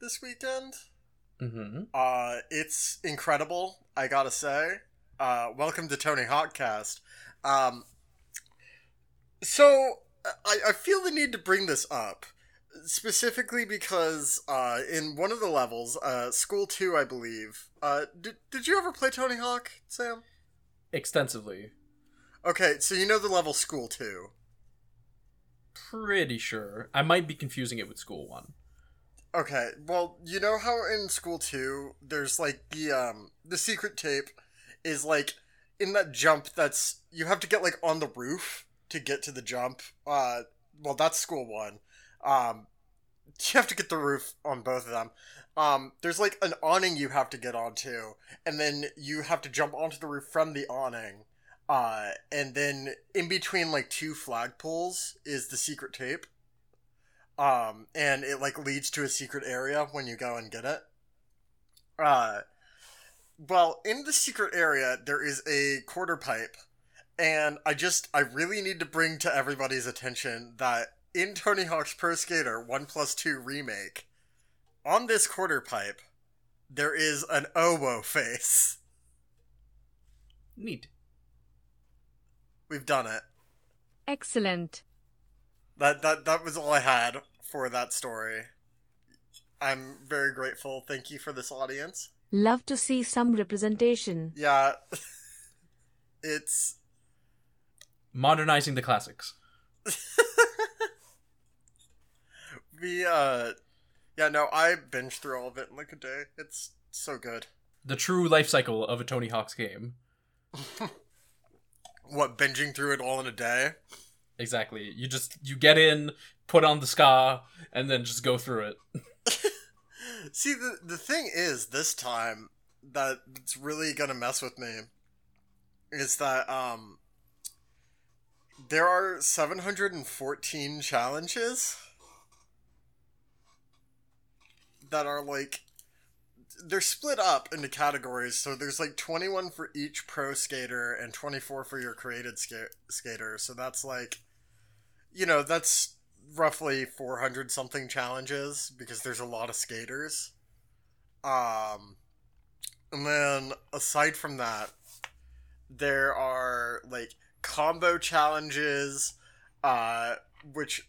This weekend. Mm-hmm. Uh, it's incredible, I gotta say. Uh, welcome to Tony Hawkcast. Um, so I, I feel the need to bring this up specifically because uh, in one of the levels, uh, School Two, I believe. Uh, did did you ever play Tony Hawk, Sam? Extensively. Okay, so you know the level School Two. Pretty sure. I might be confusing it with School One. Okay, well, you know how in school two there's like the um the secret tape is like in that jump that's you have to get like on the roof to get to the jump. Uh well that's school one. Um you have to get the roof on both of them. Um there's like an awning you have to get onto and then you have to jump onto the roof from the awning. Uh and then in between like two flagpoles is the secret tape um and it like leads to a secret area when you go and get it uh well in the secret area there is a quarter pipe and i just i really need to bring to everybody's attention that in tony hawk's pro skater 1 plus 2 remake on this quarter pipe there is an oboe face Neat. we've done it Excellent. That that that was all i had for that story i'm very grateful thank you for this audience Love to see some representation. Yeah. it's Modernizing the classics. we uh yeah, no, I binged through all of it in like a day. It's so good. The true life cycle of a Tony Hawk's game. What binging through it all in a day? Exactly. You just you get in, put on the ska, and then just go through it. See, the the thing is this time that it's really gonna mess with me is that um there are 714 challenges that are like they're split up into categories so there's like 21 for each pro skater and 24 for your created ska- skater so that's like you know that's roughly 400 something challenges because there's a lot of skaters. Um and then aside from that there are like combo challenges uh which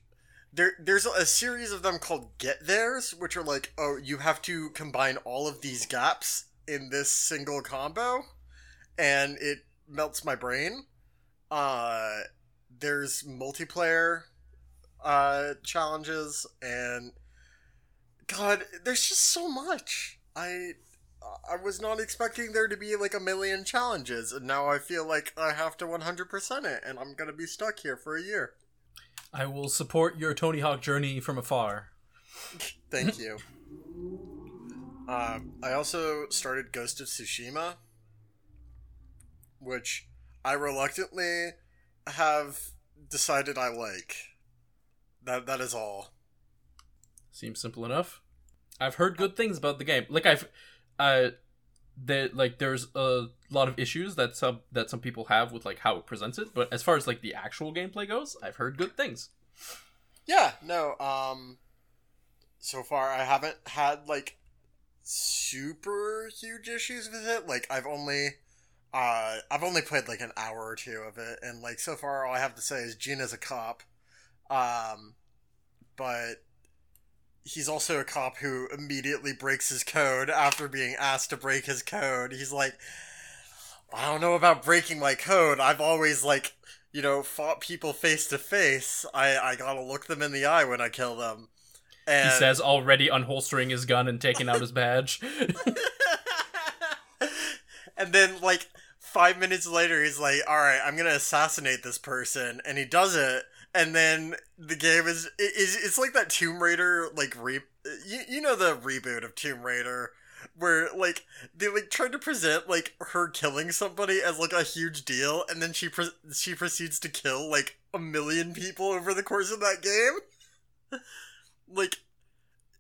there there's a series of them called get theirs which are like oh you have to combine all of these gaps in this single combo and it melts my brain. Uh there's multiplayer uh challenges and god there's just so much. I i was not expecting there to be like a million challenges and now i feel like i have to 100% it and i'm gonna be stuck here for a year I will support your Tony Hawk journey from afar. Thank you. um, I also started Ghost of Tsushima, which I reluctantly have decided I like. That that is all. Seems simple enough. I've heard good things about the game. Like I've, uh, that like there's a lot of issues that some that some people have with like how it presents it, but as far as like the actual gameplay goes, I've heard good things. Yeah, no, um so far I haven't had like super huge issues with it. Like I've only uh I've only played like an hour or two of it and like so far all I have to say is Gina's a cop. Um but he's also a cop who immediately breaks his code after being asked to break his code. He's like, I don't know about breaking my code. I've always like, you know, fought people face to face. I I gotta look them in the eye when I kill them. And He says, already unholstering his gun and taking out his badge. and then like five minutes later, he's like, "All right, I'm gonna assassinate this person," and he does it. And then the game is it- is it's like that Tomb Raider like re you, you know the reboot of Tomb Raider where like they like tried to present like her killing somebody as like a huge deal and then she pre- she proceeds to kill like a million people over the course of that game. Like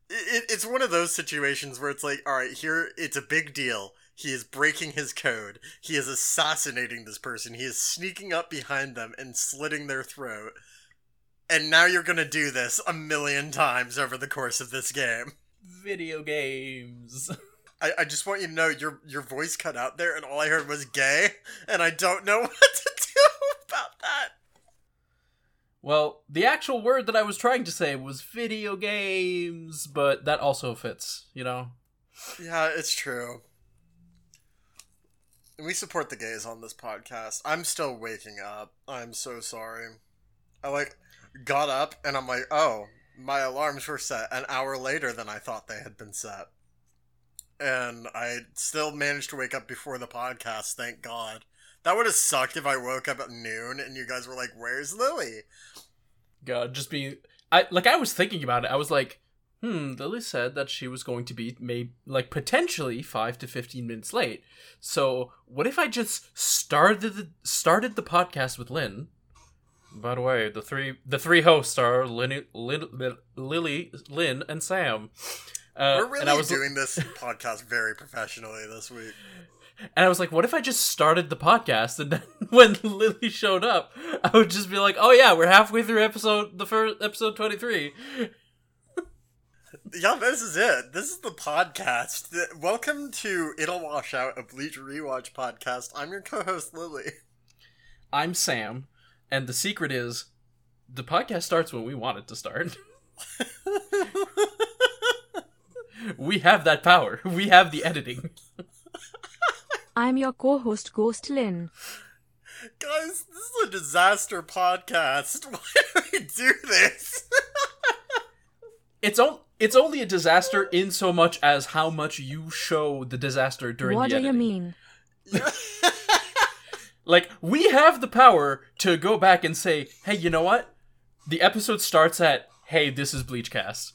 it, it's one of those situations where it's like all right here it's a big deal. He is breaking his code. He is assassinating this person. He is sneaking up behind them and slitting their throat. And now you're gonna do this a million times over the course of this game. Video games. I, I just want you to know your your voice cut out there and all I heard was gay and I don't know what to do about that. Well, the actual word that I was trying to say was video games, but that also fits, you know? Yeah, it's true. We support the gays on this podcast. I'm still waking up. I'm so sorry. I like got up and I'm like, oh, my alarms were set an hour later than I thought they had been set. And I still managed to wake up before the podcast, thank God. That would have sucked if I woke up at noon and you guys were like, Where's Lily? God, just be I like. I was thinking about it. I was like, hmm. Lily said that she was going to be maybe like potentially five to fifteen minutes late. So what if I just started the started the podcast with Lynn? By the way, the three the three hosts are Lynn, Lynn, Lily, Lynn, and Sam. Uh, We're really and I was doing this podcast very professionally this week. And I was like, what if I just started the podcast and then when Lily showed up, I would just be like, oh yeah, we're halfway through episode the first episode 23. Yeah, this is it. This is the podcast. Welcome to It'll Wash Out, a Bleach Rewatch podcast. I'm your co-host Lily. I'm Sam, and the secret is the podcast starts when we want it to start. we have that power. We have the editing. I'm your co-host Ghost Lynn. Guys, this is a disaster podcast. Why do we do this? It's on it's only a disaster in so much as how much you show the disaster during what the editing. What do you mean? Like, we have the power to go back and say, hey, you know what? The episode starts at, hey, this is Bleachcast.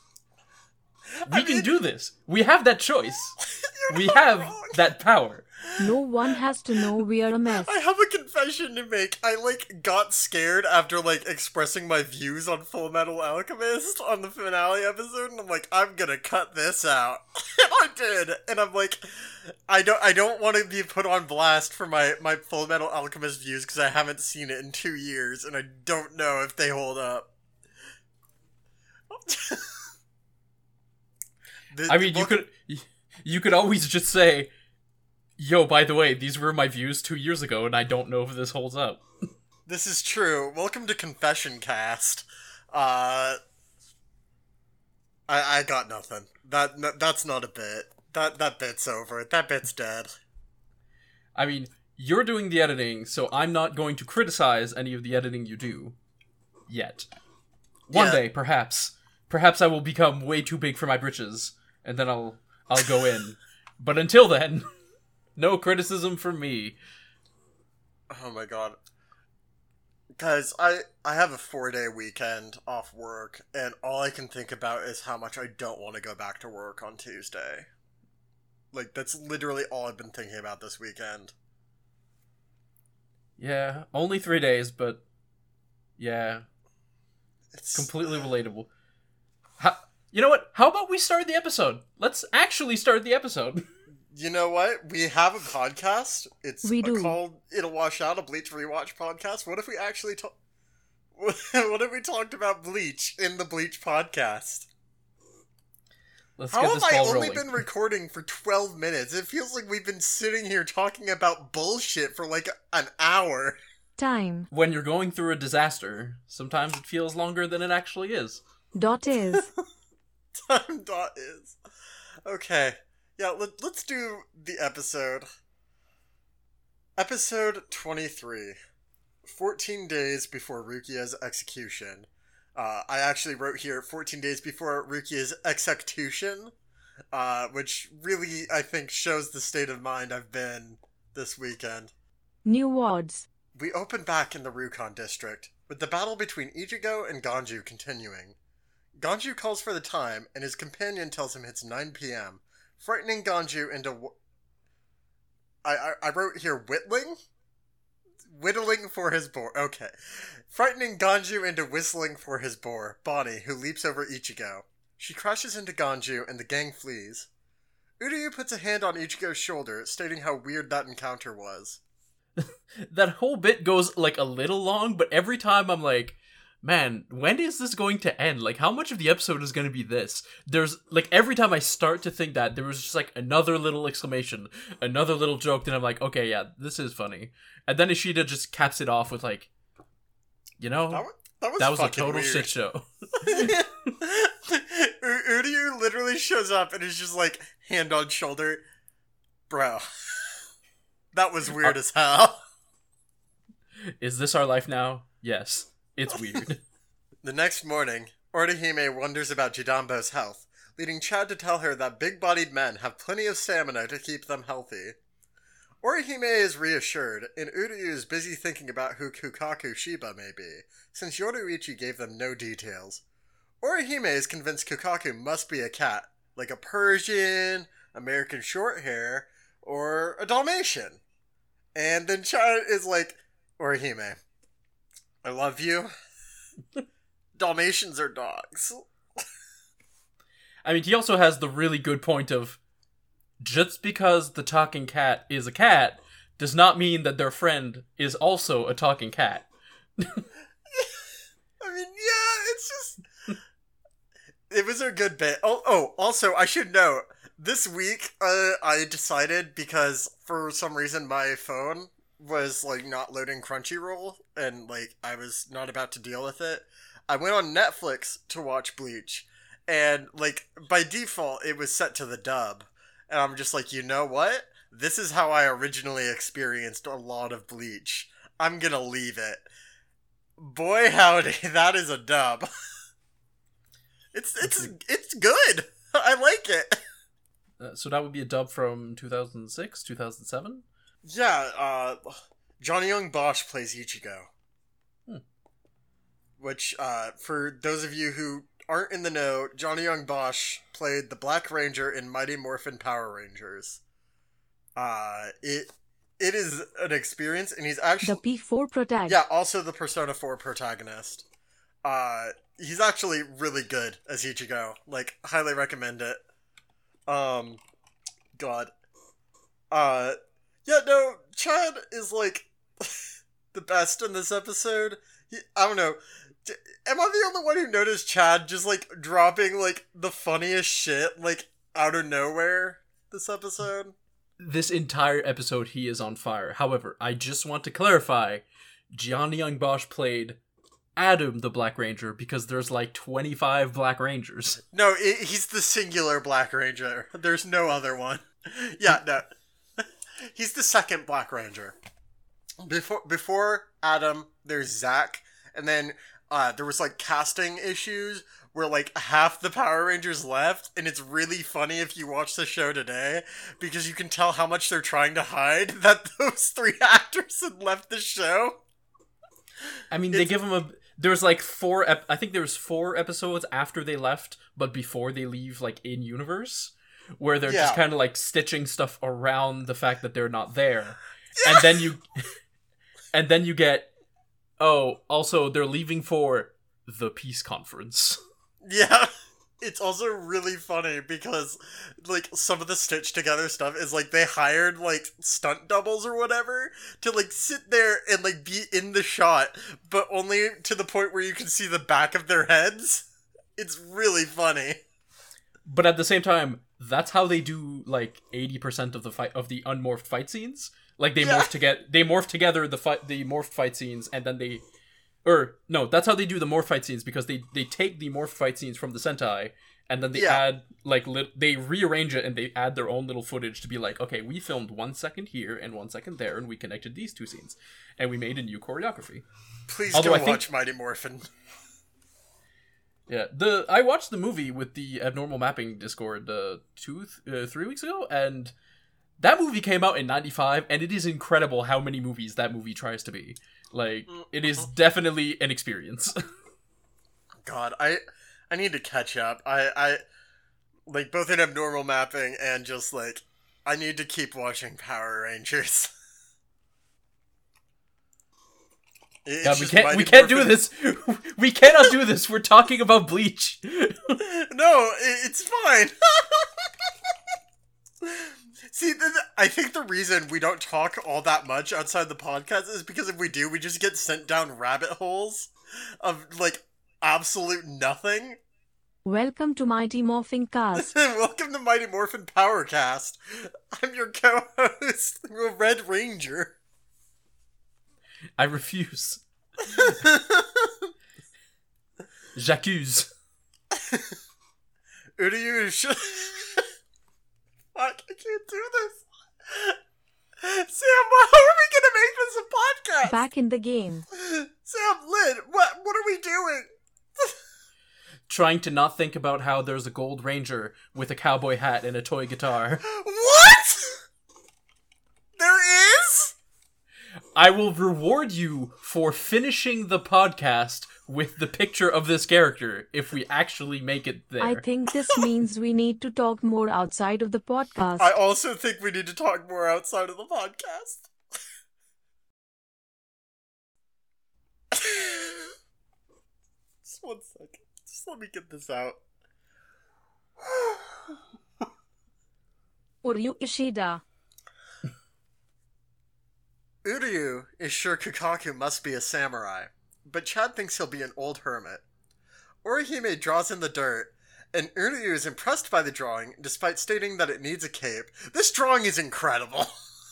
We can do this. We have that choice. We have wrong. that power. No one has to know we're a mess. I have a confession to make. I like got scared after like expressing my views on Full Metal Alchemist on the finale episode, and I'm like, I'm gonna cut this out. and I did, and I'm like, I don't, I don't want to be put on blast for my my Full Metal Alchemist views because I haven't seen it in two years, and I don't know if they hold up. The- I mean, you could you could always just say, "Yo, by the way, these were my views 2 years ago and I don't know if this holds up." This is true. Welcome to Confession Cast. Uh, I I got nothing. That n- that's not a bit. That that bit's over. That bit's dead. I mean, you're doing the editing, so I'm not going to criticize any of the editing you do yet. One Yeah. day, perhaps, perhaps I will become way too big for my britches, and then I'll I'll go in. but until then, no criticism from me. Oh my god. Guys, I I have a four day weekend off work, and all I can think about is how much I don't want to go back to work on Tuesday. Like that's literally all I've been thinking about this weekend. Yeah, only three days, but yeah, It's completely relatable. How, you know what? How about we start the episode? Let's actually start the episode. You know what? We have a podcast. It's We do. called "It'll Wash Out," a Bleach rewatch podcast. What if we actually talk? what if we talked about Bleach in the Bleach podcast? Let's How get have this I ball only rolling. been recording for twelve minutes? It feels like we've been sitting here talking about bullshit for like an hour. Time. when you're going through a disaster, sometimes it feels longer than it actually is. Dot is. time dot is. Okay. Yeah, let, let's do the episode. Episode 23. 14 days before Rukia's execution. Uh, I actually wrote here 14 days before Rukia's execution, uh, which really, I think, shows the state of mind I've been this weekend. New words. We open back in the Rukon district, with the battle between Ichigo and Ganju continuing. Ganju calls for the time, and his companion tells him it's 9 p.m., frightening Ganju into. W- I, I, I wrote here whittling? Whittling for his boar. Okay. Frightening Ganju into whistling for his boar, Bonnie, who leaps over Ichigo. She crashes into Ganju, and the gang flees. Uryu puts a hand on Ichigo's shoulder, stating how weird that encounter was. that whole bit goes like a little long, but every time I'm like, man, when is this going to end? Like, how much of the episode is going to be this? There's like every time I start to think that, there was just like another little exclamation, another little joke, then I'm like, okay, yeah, this is funny. And then Ishida just caps it off with like, you know, That was, that was, that was a total weird. shit show. U- Uryu literally shows up and is just like hand on shoulder, bro. That was weird as hell. is this our life now? Yes, it's weird. The next morning, Orihime wonders about Jidambo's health, leading Chad to tell her that big-bodied men have plenty of stamina to keep them healthy. Orihime is reassured, and Uryu is busy thinking about who Kukaku Shiba may be, since Yoruichi gave them no details. Orihime is convinced Kukaku must be a cat, like a Persian, American Shorthair, or a Dalmatian. And then Chad is like, Orihime, I love you. Dalmatians are dogs. I mean, he also has the really good point of just because the talking cat is a cat does not mean that their friend is also a talking cat. I mean, yeah, it's just. It was a good bit. Oh, oh, also, I should note this week uh, I decided because for some reason my phone was like not loading Crunchyroll and like I was not about to deal with it. I went on Netflix to watch Bleach, and like by default it was set to the dub, and I'm just like, you know what? This is how I originally experienced a lot of Bleach. I'm gonna leave it. Boy howdy, that is a dub. It's it's it's good. I like it. Uh, so that would be a dub from 2006, 2007. Yeah, uh Johnny Young Bosch plays Ichigo. Hmm. Which uh for those of you who aren't in the know, Johnny Young Bosch played the Black Ranger in Mighty Morphin Power Rangers. Uh it it is an experience and he's actually The P4 protagonist. Yeah, also the Persona 4 protagonist. Uh he's actually really good as Ichigo. Like highly recommend it. Um god. Uh yeah, no, Chad is like the best in this episode. He, I don't know. D- Am I the only one who noticed Chad just like dropping like the funniest shit like out of nowhere this episode? This entire episode, he is on fire. However, I just want to clarify Johnny Young Bosch played Adam the Black Ranger because there's like 25 Black Rangers. No, i he's the singular Black Ranger. There's no other one. yeah, no. He's the second Black Ranger. Before before Adam, there's Zach, and then uh, there was like casting issues where like half the Power Rangers left, and it's really funny if you watch the show today because you can tell how much they're trying to hide that those three actors had left the show. I mean, they give him a. There's like four. Ep- I think there's four episodes after they left, but before they leave, like in universe, where they're just kind of like stitching stuff around the fact that they're not there, and then you, and then you get, oh, also they're leaving for the peace conference. Yeah. It's also really funny because like some of the stitched together stuff is like they hired like stunt doubles or whatever to like sit there and like be in the shot, but only to the point where you can see the back of their heads. It's really funny. But at the same time, that's how they do like eighty percent of the fight of the unmorphed fight scenes. Like they Yeah. morph together, they morph together the fight, the morphed fight scenes, and then they, or no, that's how they do the morph fight scenes because they they take the morph fight scenes from the Sentai and then they Yeah. add like lit- they rearrange it and they add their own little footage to be like, okay, we filmed one second here and one second there, and we connected these two scenes, and we made a new choreography. Please Although go I think- watch Mighty Morphin. Yeah, the I watched the movie with the abnormal mapping Discord uh, two th- uh, three weeks ago, and that movie came out in '95, and it is incredible how many movies that movie tries to be. Like, it is definitely an experience. God, I I need to catch up. I I like both in abnormal mapping and just like I need to keep watching Power Rangers. It's God, we can't we can't do this. We cannot do this. We're talking about Bleach. No, it's fine. See, th- th- I think the reason we don't talk all that much outside the podcast is because if we do, we just get sent down rabbit holes of like absolute nothing. Welcome to Mighty Morphin Cast. Welcome to Mighty Morphin Powercast. I'm your co-host, Red Ranger. I refuse. J'accuse. Uryu should. Fuck, I can't do this. Sam, how are we gonna make this a podcast? Back in the game. Sam, Lynn, what what are we doing? Trying to not think about how there's a gold ranger with a cowboy hat and a toy guitar. What? There is? I will reward you for finishing the podcast with the picture of this character if we actually make it there. I think this means we need to talk more outside of the podcast. I also think we need to talk more outside of the podcast. Just one second. Just let me get this out. Uryu Ishida. Uryu is sure Kukaku must be a samurai, but Chad thinks he'll be an old hermit. Orihime draws in the dirt, and Uryu is impressed by the drawing, despite stating that it needs a cape. This drawing is incredible.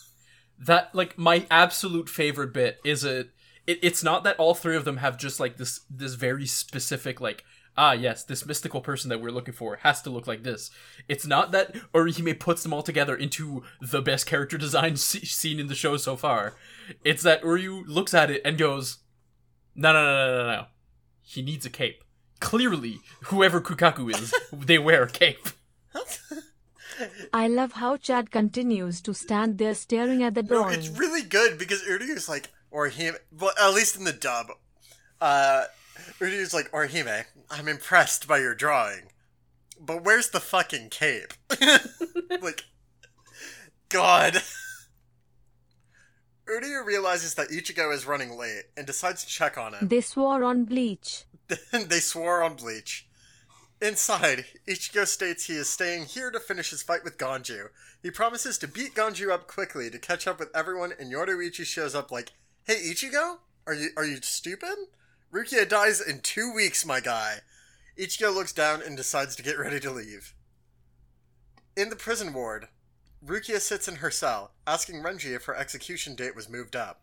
that like my absolute favorite bit is it, it it's not that all three of them have just like this this very specific like ah yes this mystical person that we're looking for has to look like this. It's not that orihime puts them all together into the best character design se- seen in the show so far. It's that uryu looks at it and goes no no no no no no. He needs a cape. Clearly whoever kukaku is they wear a cape. I love how Chad continues to stand there staring at the No, it's really good because Uryu's like, Orihime, well, at least in the dub, uh, Uryu's like, Orihime, I'm impressed by your drawing, but where's the fucking cape? like, God. Uryu realizes that Ichigo is running late and decides to check on him. They swore on Bleach. they swore on Bleach. Inside, Ichigo states he is staying here to finish his fight with Ganju. He promises to beat Ganju up quickly to catch up with everyone, and Yoruichi shows up like, "Hey, Ichigo, are you are you stupid? Rukia dies in two weeks, my guy." Ichigo looks down and decides to get ready to leave. In the prison ward, Rukia sits in her cell, asking Renji if her execution date was moved up.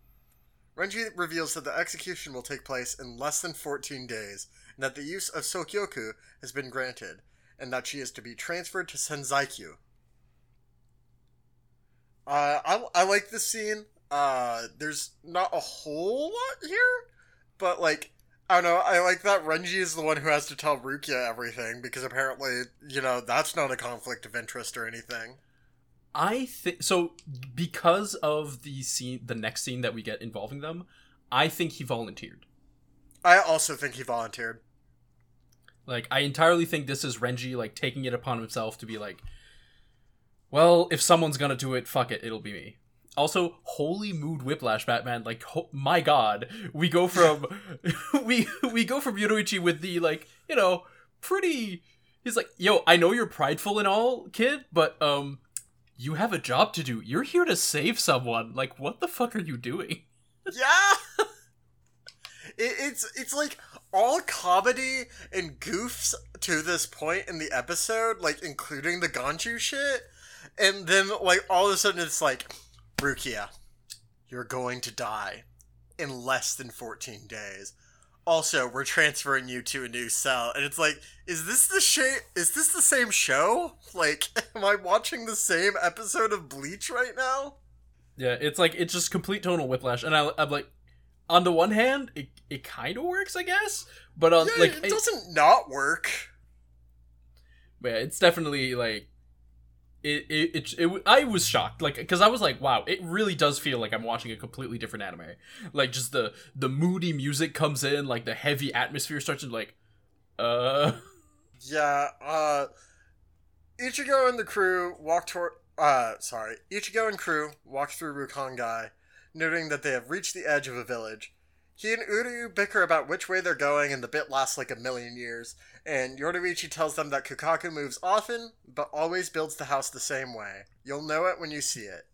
Renji reveals that the execution will take place in less than 14 days, and that the use of Sokyoku has been granted, and that she is to be transferred to Senzaikyu. Uh, I, I like this scene. Uh, there's not a whole lot here, but like, I don't know, I like that Renji is the one who has to tell Rukia everything, because apparently, you know, that's not a conflict of interest or anything. I think so because of the scene, the next scene that we get involving them. I think he volunteered. I also think he volunteered. Like, I entirely think this is Renji like taking it upon himself to be like, well, if someone's gonna do it, fuck it, it'll be me. Also, holy mood whiplash, Batman! Like, ho- my God, we go from we we go from Yoruichi with the like, you know, pretty. He's like, yo, I know you're prideful and all, kid, but um, you have a job to do. You're here to save someone. Like, what the fuck are you doing? Yeah. It, it's it's like all comedy and goofs to this point in the episode, like including the Ganju shit, and then like all of a sudden it's like, Rukia, you're going to die in less than 14 days. also we're transferring you to a new cell and it's like is this the sh- is this the same show? Like am i watching the same episode of bleach right now? Yeah, it's like it's just complete tonal whiplash, and I, I'm like, on the one hand, it, it kind of works, I guess, but on yeah, like it doesn't not work. Yeah, it's definitely like it it, it, it I was shocked like because I was like wow it really does feel like I'm watching a completely different anime like just the the moody music comes in like the heavy atmosphere starts to like uh yeah uh ichigo and the crew walk toward uh sorry ichigo and crew walk through rukongai noting that they have reached the edge of a village he and Uryu bicker about which way they're going, and the bit lasts like a million years. And Yoruichi tells them that Kukaku moves often, but always builds the house the same way. You'll know it when you see it.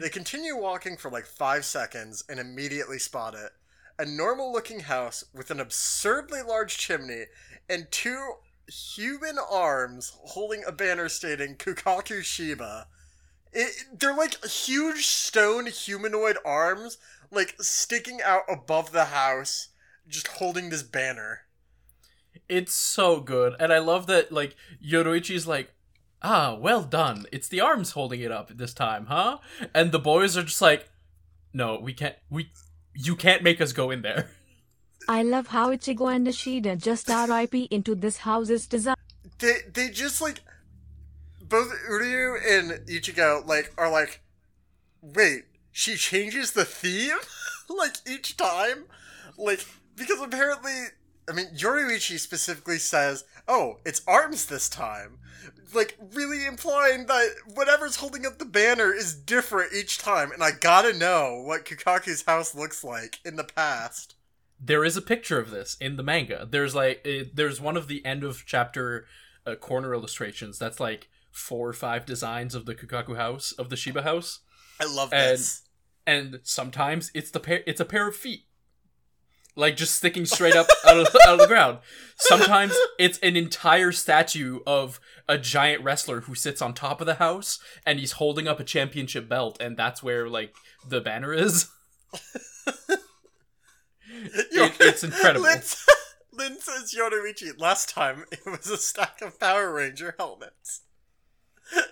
They continue walking for like five seconds and immediately spot it. A normal looking house with an absurdly large chimney and two human arms holding a banner stating Kukaku Shiba. It, they're like huge stone humanoid arms, like sticking out above the house, just holding this banner. It's so good and I love that like Yoruichi's like ah well done. It's the arms holding it up this time huh? And the boys are just like no we can't we you can't make us go in there. I love how Ichigo and Ishida just RIP into this house's design. They they just like both Uryu and Ichigo like are like, wait, she changes the theme? Like each time, like because apparently, I mean, Yoruichi specifically says, "Oh, it's arms this time," like really implying that whatever's holding up the banner is different each time, and I gotta know what Kukaku's house looks like in the past. there is a picture of this in the manga. There's like it, there's one of the end of chapter uh, corner illustrations that's like four or five designs of the Kukaku house of the Shiba house, I love And- this. and sometimes it's the pair it's a pair of feet, like just sticking straight up out, of, out of the ground. Sometimes it's an entire statue of a giant wrestler who sits on top of the house and he's holding up a championship belt, and that's where like the banner is. It- it's incredible. Lin, Lin says. Last time it was a stack of Power Ranger helmets.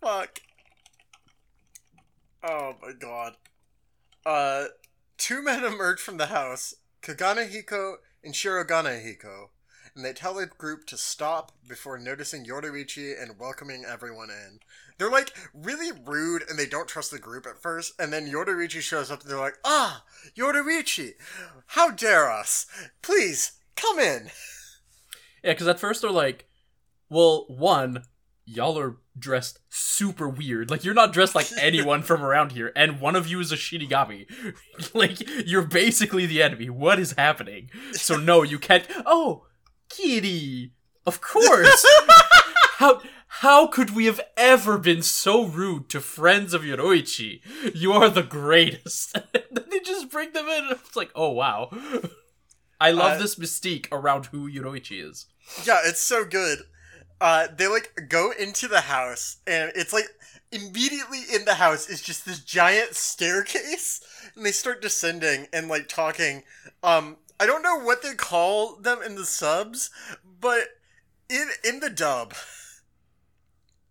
Fuck. Oh my god. Uh, two men emerge from the house, Kogane Hiko and Shiroganehiko, and they tell the group to stop before noticing Yoruichi and welcoming everyone in. They're like really rude and they don't trust the group at first, and then Yoruichi shows up and they're like, Ah, Yoruichi, how dare us? Please, come in. Yeah, because at first they're like, well, one, y'all are dressed super weird. Like, you're not dressed like anyone from around here, and one of you is a Shinigami. like, you're basically the enemy. What is happening? So, no, you can't. Oh, Kitty! Of course! how. How could we have ever been so rude to friends of Yoruichi? You are the greatest. then they just bring them in, and it's like, oh wow. I love Uh, this mystique around who Yoruichi is. Yeah, it's so good. Uh, they like go into the house, and it's like immediately in the house is just this giant staircase, and they start descending and like talking. Um, I don't know what they call them in the subs, but in in the dub,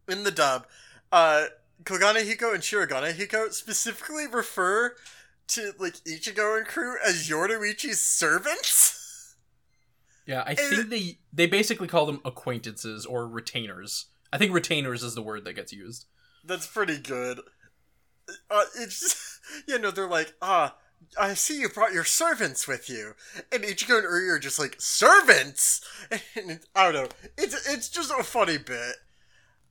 in the dub, uh, Kogane Hiko and Shirogane Hiko specifically refer to like Ichigo and crew as Yoruichi's servants. Yeah, I think they they basically call them acquaintances or retainers. I think retainers is the word that gets used. That's pretty good. Uh, it's just, you know, they're like, ah, I see you brought your servants with you. And Ichigo and Uri are just like, servants? And I don't know. It's, it's just a funny bit.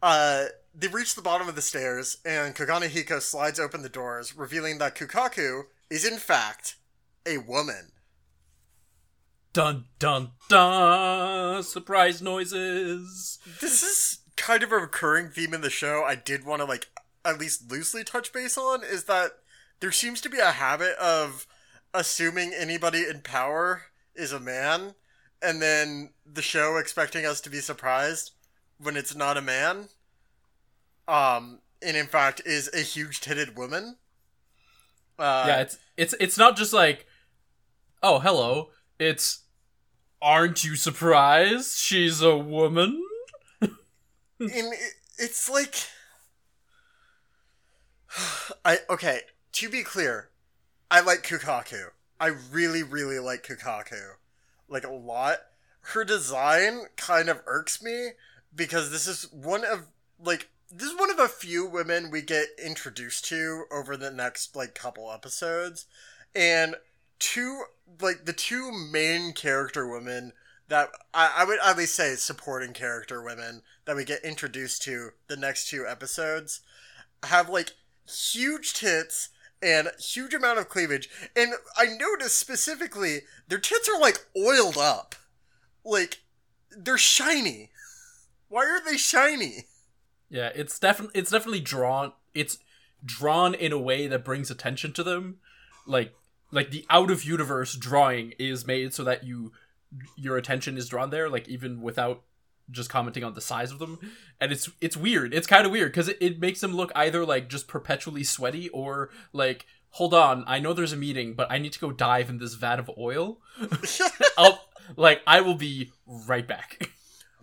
Uh, they reach the bottom of the stairs, and Kogane Hiko slides open the doors, revealing that Kukaku is, in fact, a woman. Dun dun dun! Surprise noises. This is kind of a recurring theme in the show I did want to, like, at least loosely touch base on, is that there seems to be a habit of assuming anybody in power is a man, and then the show expecting us to be surprised when it's not a man. Um, and in fact is a huge titted woman. Uh, yeah, it's it's it's not just like oh hello, it's aren't you surprised? She's a woman. and it, it's like I okay. To be clear, I like Kukaku. I really, really like Kukaku, like a lot. Her design kind of irks me because this is one of like this is one of a few women we get introduced to over the next like couple episodes, and two like the two main character women that I, I would at least say supporting character women that we get introduced to the next two episodes have like huge tits and huge amount of cleavage and i noticed specifically their tits are like oiled up like they're shiny why are they shiny Yeah, it's definitely it's definitely drawn. It's drawn in a way that brings attention to them. Like like the out of universe drawing is made so that you your attention is drawn there. Like even without just commenting on the size of them, and it's it's weird. It's kind of weird because it, it makes them look either like just perpetually sweaty or like hold on, I know there's a meeting, but I need to go dive in this vat of oil. I'll like I will be right back.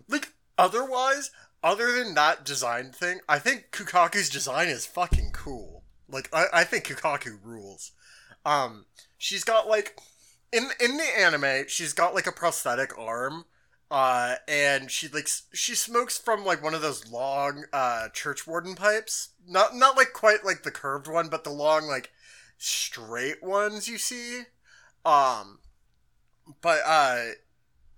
like otherwise other than that design thing i think kukaku's design is fucking cool like i, I think kukaku rules um she's got like in in the anime she's got like a prosthetic arm uh and she like she smokes from like one of those long uh church warden pipes not not like quite like the curved one but the long like straight ones you see um but uh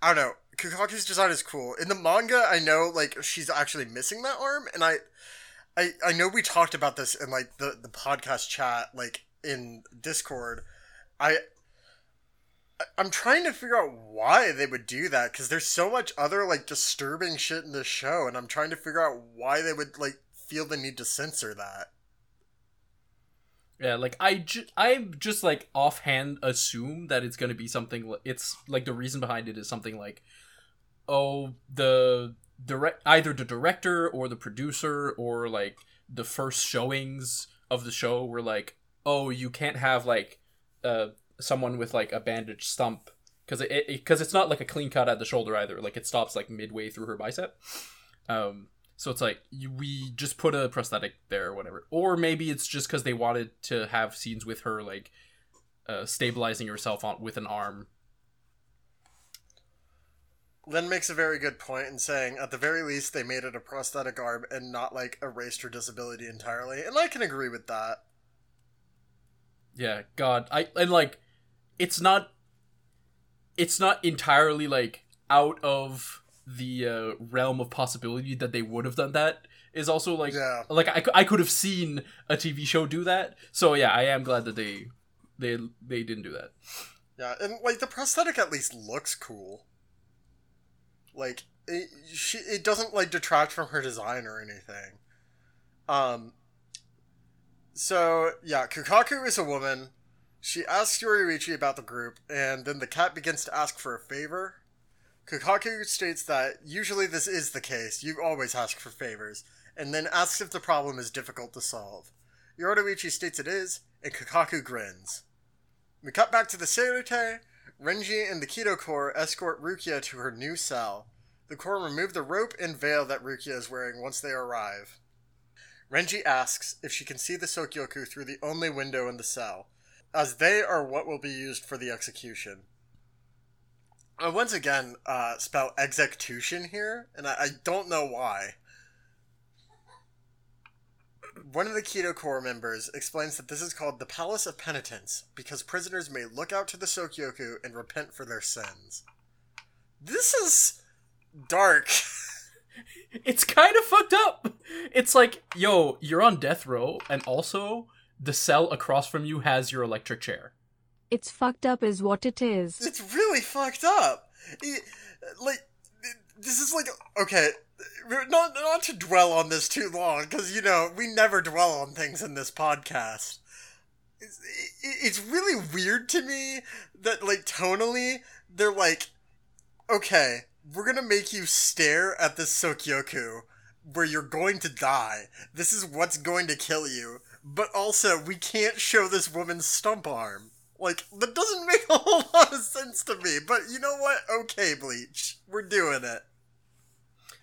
I don't know. Kukaku's design is cool. In the manga, I know like she's actually missing that arm, and I, I, I know we talked about this in like the the podcast chat, like in Discord. I, I'm trying to figure out why they would do that because there's so much other like disturbing shit in this show, and I'm trying to figure out why they would like feel the need to censor that. Yeah, like I, ju- I just like offhand assume that it's gonna be something. It's like the reason behind it is something like, oh, the direct either the director or the producer or like the first showings of the show were like, oh, you can't have like, uh, someone with like a bandaged stump because it because it's not like a clean cut at the shoulder either. Like it stops like midway through her bicep. Um, so it's like you, we just put a prosthetic there or whatever. Or maybe it's just because they wanted to have scenes with her like uh, stabilizing herself on with an arm. Len makes a very good point in saying, at the very least, they made it a prosthetic arm and not like erased her disability entirely, and I can agree with that. Yeah, God, I and like it's not it's not entirely like out of the uh, realm of possibility that they would have done that. Is also like Yeah. like I, I could have seen a TV show do that. So yeah, I am glad that they they they didn't do that. Yeah, and like the prosthetic at least looks cool. Like it, she, it doesn't like detract from her design or anything. Um. So yeah, Kukaku is a woman. She asks Yoruichi about the group, and then the cat begins to ask for a favor. Kukaku states that usually this is the case. You always ask for favors, and then asks if the problem is difficult to solve. Yoruichi states it is, and Kukaku grins. We cut back to the Seireitei. Renji and the Kido Corps escort Rukia to her new cell. The Corps remove the rope and veil that Rukia is wearing once they arrive. Renji asks if she can see the Sokyoku through the only window in the cell, as they are what will be used for the execution. I once again uh, spell execution here, and I, I don't know why. One of the Kido Corps members explains that this is called the Palace of Penitence because prisoners may look out to the Sokyoku and repent for their sins. This is dark. It's kind of fucked up. It's like, yo, you're on death row, and also the cell across from you has your electric chair. It's fucked up, is what it is. it's really fucked up. It- like, this is like okay. Not not to dwell on this too long because you know we never dwell on things in this podcast. It's, it, it's really weird to me that like tonally they're like, okay, we're gonna make you stare at this Sokyoku where you're going to die. This is what's going to kill you. But also, we can't show this woman's stump arm. Like that doesn't make a whole lot of sense to me. But you know what? Okay, Bleach, we're doing it.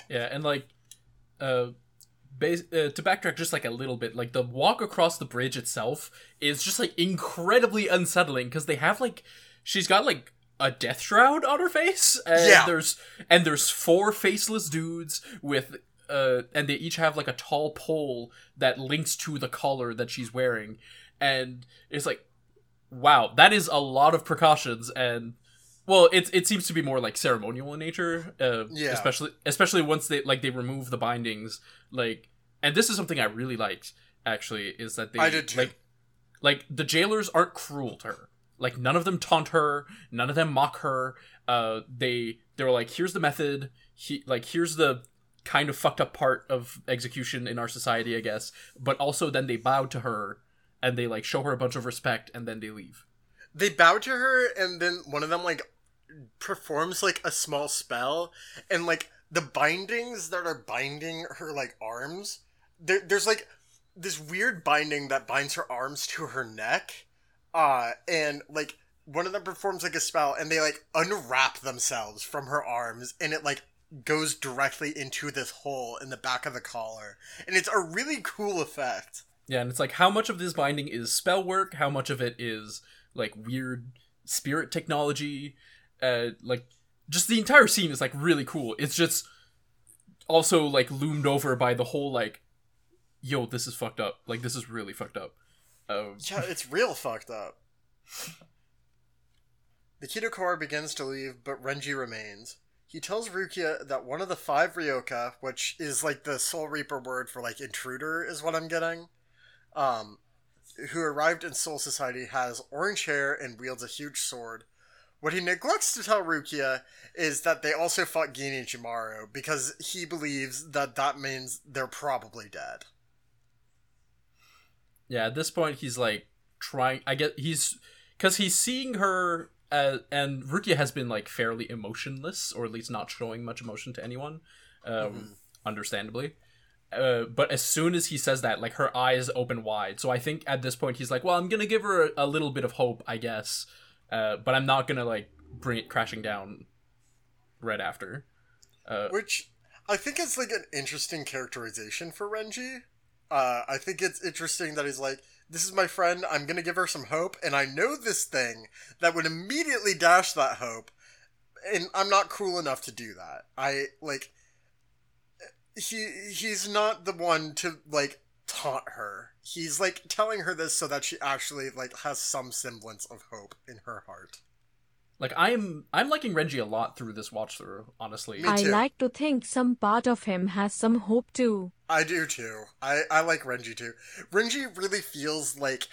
Yeah, and like, uh, uh, to backtrack just like a little bit, like the walk across the bridge itself is just like incredibly unsettling because they have like, she's got like a death shroud on her face, and Yeah. there's and there's four faceless dudes with. Uh, and they each have like a tall pole that links to the collar that she's wearing, and it's like, wow, that is a lot of precautions, and well, it it seems to be more like ceremonial in nature. Uh, Yeah. Especially especially once they like they remove the bindings, like, and this is something I really liked. Actually, is that they I did too. like like the jailers aren't cruel to her. Like none of them taunt her, none of them mock her. Uh, they they were like, here's the method. He like here's the kind of fucked up part of execution in our society, I guess. But also then they bow to her and they like show her a bunch of respect and then they leave. They bow to her, and then one of them like performs like a small spell, and like the bindings that are binding her like arms. There, there's like this weird binding that binds her arms to her neck, uh, and like one of them performs like a spell, and they like unwrap themselves from her arms, and it like goes directly into this hole in the back of the collar, and it's a really cool effect. Yeah, and it's like how much of this binding is spell work, how much of it is like weird spirit technology, uh like just the entire scene is like really cool. It's just also like loomed over by the whole like yo, this is fucked up. Like this is really fucked up. Um, Yeah, it's real fucked up. The Kido Corps begins to leave, but Renji remains. He tells Rukia that one of the five Ryoka, which is like the Soul Reaper word for like intruder, is what I'm getting, um, who arrived in Soul Society, has orange hair and wields a huge sword. What he neglects to tell Rukia is that they also fought Gin Ichimaru because he believes that that means they're probably dead. Yeah, at this point he's like trying I get he's cuz he's seeing her uh, and Rukia has been like fairly emotionless or at least not showing much emotion to anyone. Um understandably. Uh, but as soon as he says that, like her eyes open wide. So I think at this point he's like, "Well, I'm gonna give her a, a little bit of hope, I guess, uh, but I'm not gonna like bring it crashing down right after." Uh, Which I think is like an interesting characterization for Renji. Uh, I think it's interesting that he's like, this is my friend, I'm gonna give her some hope, and I know this thing that would immediately dash that hope, and I'm not cruel enough to do that. I, like, he, he's not the one to, like, taunt her. He's, like, telling her this so that she actually, like, has some semblance of hope in her heart. Like I'm I'm liking Renji a lot through this watch through. Honestly, Me I like to think some part of him has some hope too. I do too. I, I like Renji too. Renji really feels like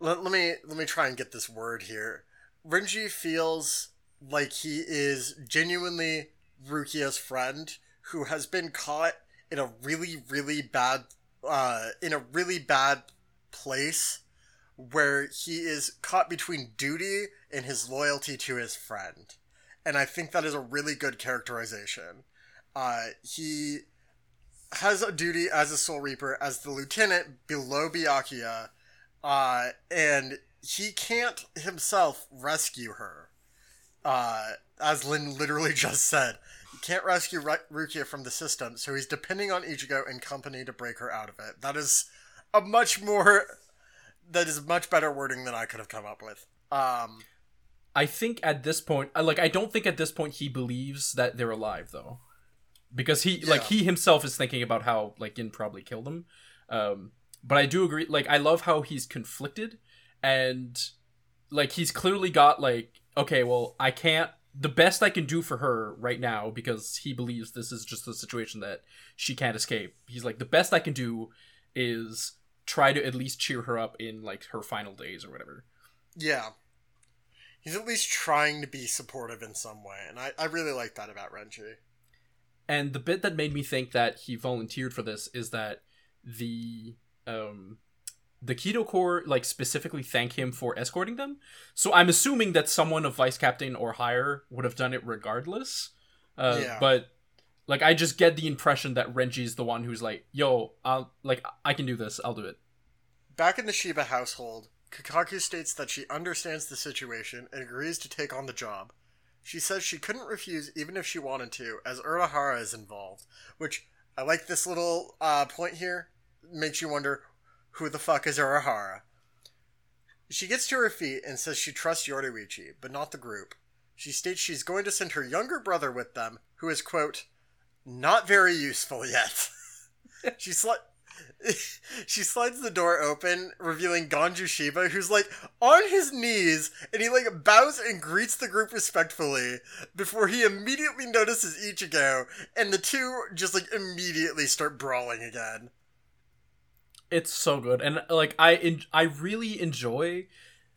let, let me let me try and get this word here. Renji feels like he is genuinely Rukia's friend who has been caught in a really really bad uh in a really bad place where he is caught between duty and his loyalty to his friend. And I think that is a really good characterization. Uh, he has a duty as a Soul Reaper, as the lieutenant below Byakuya, uh, and he can't himself rescue her. Uh, as Lin literally just said, he can't rescue Ru- Rukia from the system, so he's depending on Ichigo and company to break her out of it. That is a much more, that is much better wording than I could have come up with. Um, I think at this point, I- like I don't think at this point he believes that they're alive though, because he like he himself is thinking about how like Gin probably killed them. Um, but I do agree. Like I love how he's conflicted, and like he's clearly got like okay, well I can't. The best I can do for her right now because he believes this is just a situation that she can't escape. He's like the best I can do is try to at least cheer her up in like her final days or whatever. Yeah. He's at least trying to be supportive in some way, and I, I really like that about Renji. And the bit that made me think that he volunteered for this is that the um the Kido Corps like specifically thank him for escorting them. So I'm assuming that someone of vice captain or higher would have done it regardless. Uh, Yeah. But like I just get the impression that Renji's the one who's like, "Yo, I'll like I can do this. I'll do it." Back in the Shiba household, Kukaku states that she understands the situation and agrees to take on the job. She says she couldn't refuse even if she wanted to, as Urahara is involved. Which, I like this little uh, point here. Makes you wonder who the fuck is Urahara? She gets to her feet and says she trusts Yoruichi, but not the group. She states she's going to send her younger brother with them, who is, quote, not very useful yet. she sli- she slides the door open, revealing Ganju Shiba, who's like on his knees, and he like bows and greets the group respectfully before he immediately notices Ichigo, and the two just like immediately start brawling again. It's so good, and like I en- I really enjoy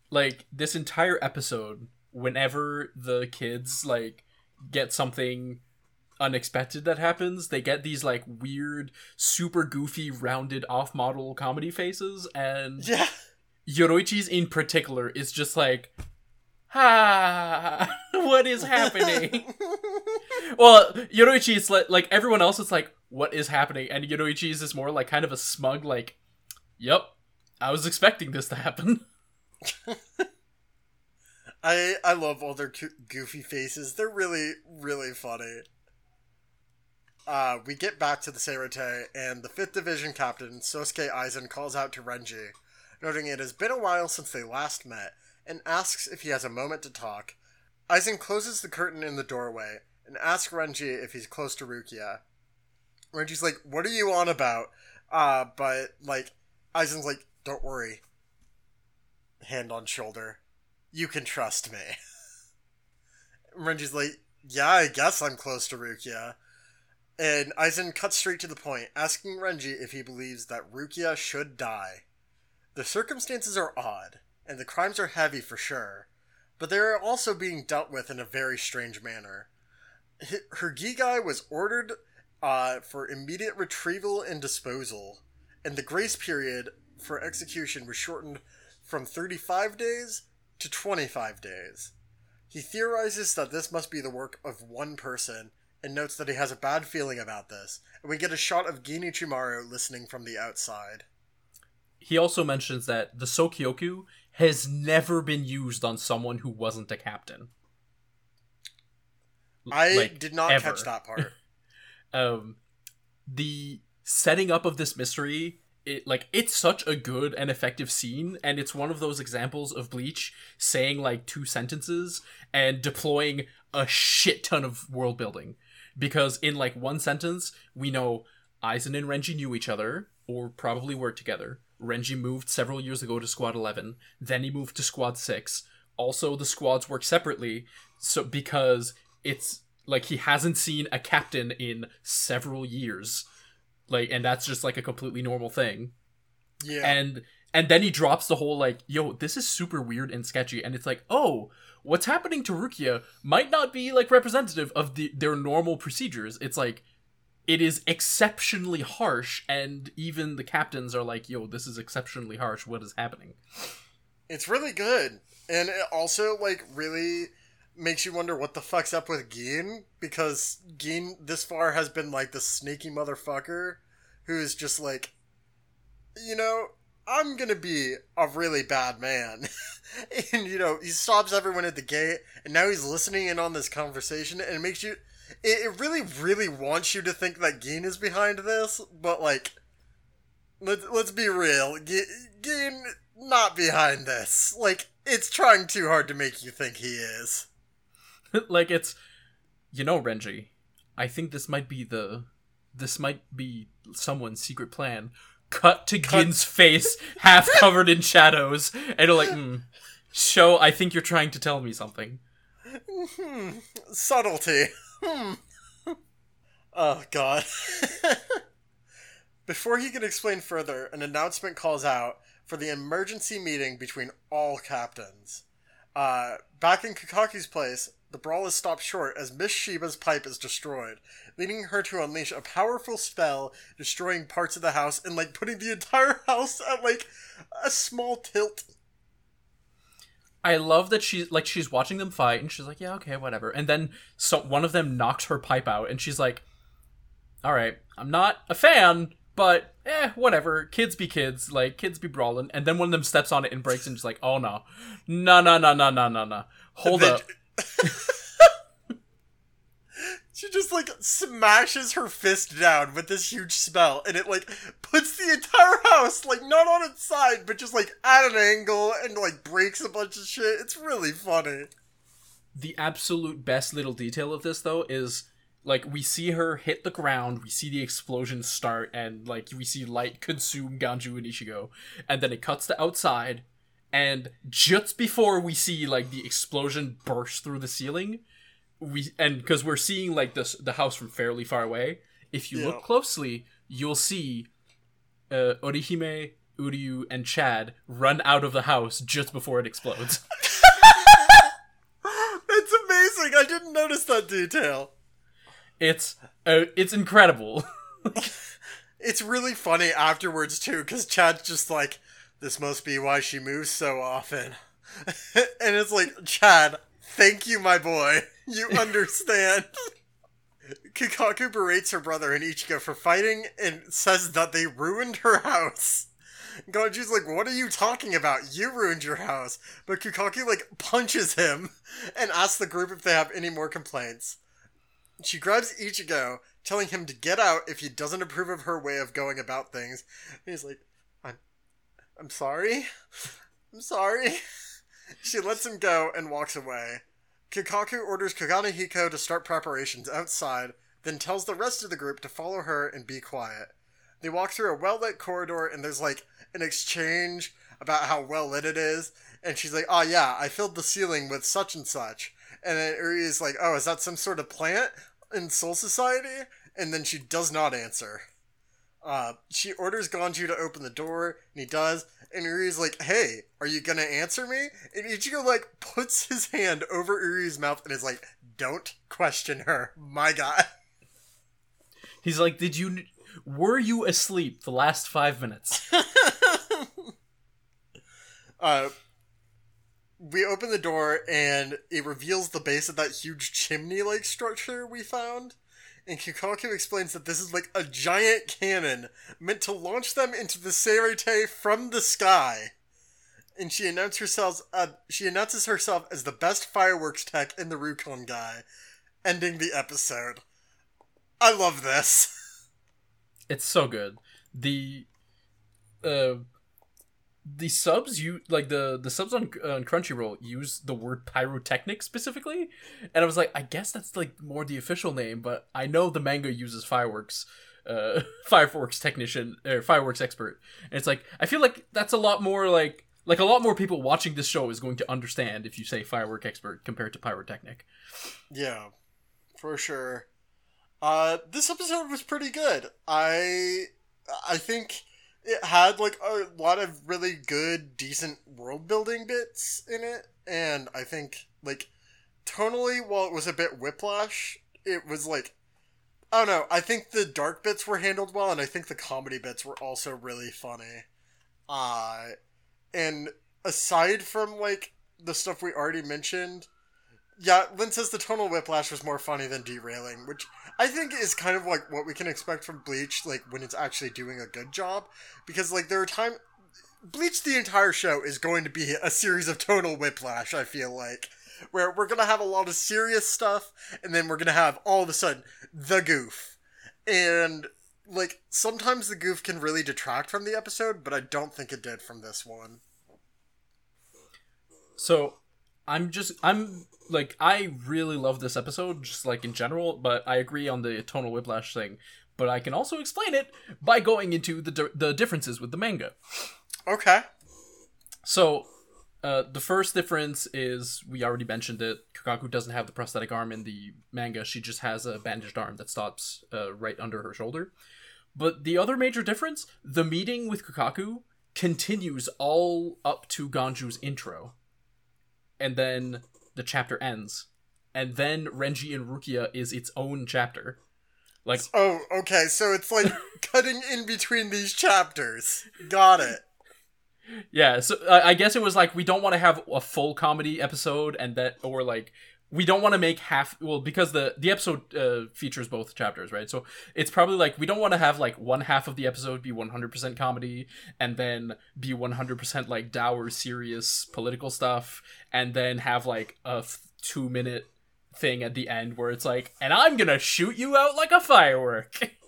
like this entire episode. Whenever the kids like get something unexpected that happens, they get these like weird, super goofy, rounded off model comedy faces, and Yeah. Yoruichi's in particular is just like, ha, what is happening? well, Yoruichi is like, like everyone else is like, what is happening? And Yoruichi's is more like kind of a smug, like, yep, I was expecting this to happen. I I love all their goofy faces. They're really really funny. Uh, we get back to the Seireitei, and the 5th Division captain, Sosuke Aizen, calls out to Renji, noting it has been a while since they last met, and asks if he has a moment to talk. Aizen closes the curtain in the doorway, and asks Renji if he's close to Rukia. Renji's like, what are you on about? Uh, but, like, Aizen's like, don't worry. Hand on shoulder. You can trust me. Renji's like, yeah, I guess I'm close to Rukia. And Aizen cuts straight to the point, asking Renji if he believes that Rukia should die. The circumstances are odd, and the crimes are heavy for sure, but they are also being dealt with in a very strange manner. Her Gigai was ordered uh, for immediate retrieval and disposal, and the grace period for execution was shortened from 35 days to 25 days. He theorizes that this must be the work of one person and notes that he has a bad feeling about this. And we get a shot of Gin Ichimaru listening from the outside. He also mentions that the Sokyoku has never been used on someone who wasn't a captain. I like, did not ever. catch that part. um the setting up of this mystery it like it's such a good and effective scene and it's one of those examples of bleach saying like two sentences and deploying a shit ton of world building because in like one sentence we know Aizen and Renji knew each other or probably worked together. Renji moved several years ago to squad 11 then he moved to squad 6 also the squads work separately so because it's like he hasn't seen a captain in several years. Like and that's just like a completely normal thing. Yeah. and and then he drops the whole like yo this is super weird and sketchy and it's like oh what's happening to rukia might not be like representative of the their normal procedures it's like it is exceptionally harsh and even the captains are like yo this is exceptionally harsh what is happening It's really good. And it also, like, really makes you wonder what the fuck's up with Gin, because Gin this far has been, like, the sneaky motherfucker who's just like, you know, I'm gonna be a really bad man. and, you know, he stops everyone at the gate, and now he's listening in on this conversation, and it makes you. It, it really, really wants you to think that Gin is behind this, but, like, let's, let's be real. G- Gin not behind this. Like, it's trying too hard to make you think he is. like it's you know renji i think this might be the this might be someone's secret plan cut to gin's face half covered in shadows and you're like hmm, show i think you're trying to tell me something Hmm. Subtlety. Hmm. Oh, God. Before he can explain further, an announcement calls out for the emergency meeting between all captains. Uh, back in Kukaku's place, the brawl is stopped short as Miss Shiba's pipe is destroyed, leading her to unleash a powerful spell, destroying parts of the house and like putting the entire house at like a small tilt. i love that she's like she's watching them fight and she's like yeah okay whatever and then so one of them knocks her pipe out and she's like all right i'm not a fan but eh, whatever. Kids be kids, like kids be brawling, and then one of them steps on it and breaks, and just like, oh no, no, no, no, no, no, no, no. Hold Then- up. She just like smashes her fist down with this huge spell, and it like puts the entire house like not on its side, but just like at an angle and like breaks a bunch of shit. It's really funny. The absolute best little detail of this though is like we see her hit the ground, we see the explosion start, and like we see light consume Ganju and Ichigo, and then it cuts to outside, and just before we see like the explosion burst through the ceiling, we and because we're seeing like this the house from fairly far away, if you Yeah. look closely, you'll see uh, Orihime, Uryu, and Chad run out of the house just before it explodes. It's amazing. I didn't notice that detail. It's uh, it's incredible. It's really funny afterwards too, because Chad's just like, "This must be why she moves so often," and it's like, Chad, thank you, my boy. You understand. Kukaku berates her brother and Ichigo for fighting and says that they ruined her house. Ganju's like, what are you talking about? You ruined your house. But Kukaku, like, punches him and asks the group if they have any more complaints. She grabs Ichigo, telling him to get out if he doesn't approve of her way of going about things. And he's like, I'm, sorry. I'm sorry. She lets him go and walks away. Kukaku orders Kogane Hiko to start preparations outside, then tells the rest of the group to follow her and be quiet. They walk through a well lit corridor and there's like an exchange about how well lit it is. And she's like, oh yeah, I filled the ceiling with such and such. And then Uri is like, oh, is that some sort of plant in Soul Society? And then she does not answer. Uh, she orders Ganju to open the door, and he does. And Uri's like, hey, are you gonna answer me? And Ichigo, like, puts his hand over Uri's mouth and is like, don't question her, my god. He's like, "Did you? Were you asleep the last five minutes?" uh, we open the door and it reveals the base of that huge chimney-like structure we found. And Kukaku explains that this is like a giant cannon meant to launch them into the Seireitei from the sky. And she announces herself. Uh, she announces herself as the best fireworks tech in the Rukongai, ending the episode. I love this. It's so good. The uh the subs you like the the subs on, on Crunchyroll use the word pyrotechnic specifically, and I was like, I guess that's like more the official name, but I know the manga uses fireworks, uh, fireworks technician or fireworks expert, and it's like I feel like that's a lot more like like a lot more people watching this show is going to understand if you say firework expert compared to pyrotechnic. Yeah, for sure. Uh, this episode was pretty good. I I think it had like a lot of really good, decent world building bits in it, and I think like tonally, while it was a bit whiplash, it was like I don't know. I think the dark bits were handled well, and I think the comedy bits were also really funny. Uh, and aside from like the stuff we already mentioned, yeah, Lynn says the tonal whiplash was more funny than derailing, which I think is kind of like what we can expect from Bleach, like when it's actually doing a good job. Because like there are time Bleach the entire show is going to be a series of tonal whiplash, I feel like. Where we're gonna have a lot of serious stuff, and then we're gonna have all of a sudden the goof. And like sometimes the goof can really detract from the episode, but I don't think it did from this one. So I'm just I'm like I really love this episode just like in general, but I agree on the tonal whiplash thing. But I can also explain it by going into the di- the differences with the manga. Okay. So uh, the first difference is we already mentioned it. Kukaku doesn't have the prosthetic arm in the manga. She just has a bandaged arm that stops uh, right under her shoulder. But the other major difference, the meeting with Kukaku continues all up to Ganju's intro. And then the chapter ends. And then Renji and Rukia is its own chapter. Like Oh, okay. So it's like cutting in between these chapters. Got it. Yeah, so I I guess it was like we don't want to have a full comedy episode and that or like we don't want to make half well because the the episode uh, features both chapters right? So it's probably like we don't want to have like one half of the episode be 100% comedy and then be 100% like dour serious political stuff and then have like a f- two minute thing at the end where it's like and i'm gonna shoot you out like a firework.